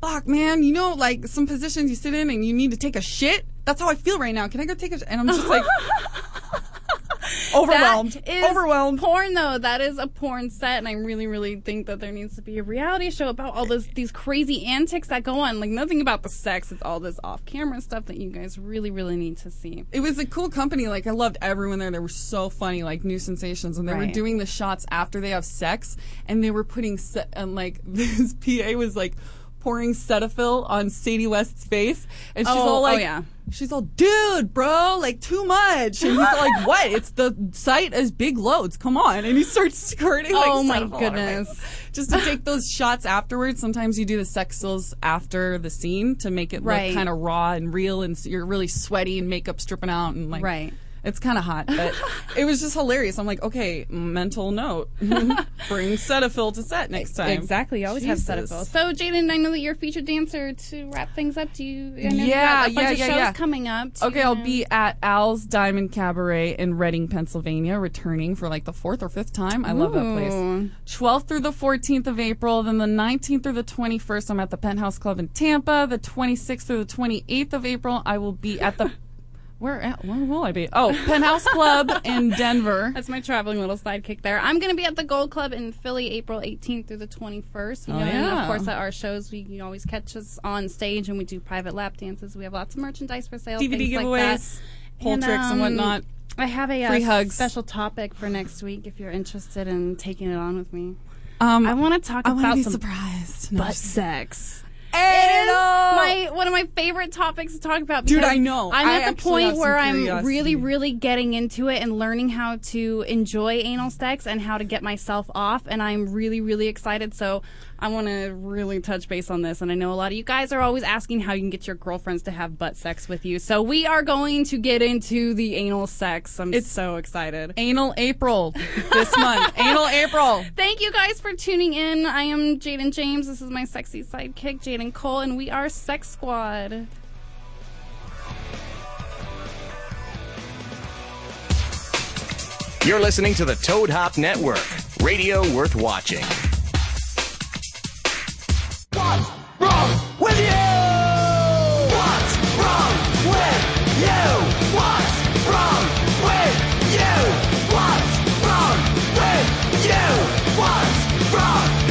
"Fuck, man, you know, like some positions you sit in and you need to take a shit. That's how I feel right now. Can I go take a?" Sh-? And I'm just like, overwhelmed, That is overwhelmed. Porn though, that is a porn set, and I really, really think that there needs to be a reality show about all this these crazy antics that go on. Like nothing about the sex; it's all this off-camera stuff that you guys really, really need to see. it was a cool company. Like I loved everyone there. They were so funny, like new sensations, and they were doing the shots after they have sex, and they were putting se- and like this PA was like pouring Cetaphil on Sadie West's face, and she's Oh, all oh, like, yeah. she's all, dude, bro, like too much, and he's like, what? It's the site as big loads. Come on, and he starts squirting. Like, Oh, my goodness. Just to take those shots afterwards. Sometimes you do the sex stills after the scene to make it Right. look kind of raw and real, and you're really sweaty and makeup stripping out and like Right. It's kind of hot, but it was just hilarious. I'm like, okay, mental note. Bring Cetaphil to set next time. Exactly. You always Jesus. have Cetaphil. So, Jaden, I know that you're a featured dancer. To wrap things up, do you? I know you yeah, got a bunch yeah, of yeah, shows yeah. coming up. Do Okay, you I'll be at Al's Diamond Cabaret in Reading, Pennsylvania, returning for like the fourth or fifth time. I love that place. Ooh. 12th through the 14th of April, then the 19th through the 21st, I'm at the Penthouse Club in Tampa. The 26th through the 28th of April, I will be at the. Where, at, where will I be? Oh, Penthouse Club in Denver. That's my traveling little sidekick there. I'm going to be at the Gold Club in Philly, April 18th through the 21st. You Oh, know, and yeah. of course, at our shows, we you always catch us on stage and we do private lap dances. We have lots of merchandise for sale, DVD things like giveaways, that. pole tricks and whatnot. I have a uh, special topic for next week if you're interested in taking it on with me. Um, I want to talk I about be some surprised. No, butt sex. It is my one of my favorite topics to talk about. Dude, I know. I'm I at the point where I'm really, really getting into it and learning how to enjoy anal sex and how to get myself off. And I'm really, really excited. So I want to really touch base on this. And I know a lot of you guys are always asking how you can get your girlfriends to have butt sex with you. So we are going to get into the anal sex. I'm It's so excited. Anal April this month. Anal April. Thank you guys for tuning in. I am Jayden Jaymes. This is my sexy sidekick, Jaden Cole, and we are Sex Squad. You're listening to the Toad Hop Network, radio worth watching. What's wrong with you? What's wrong with you? What's wrong with you? What's wrong with you? What's wrong?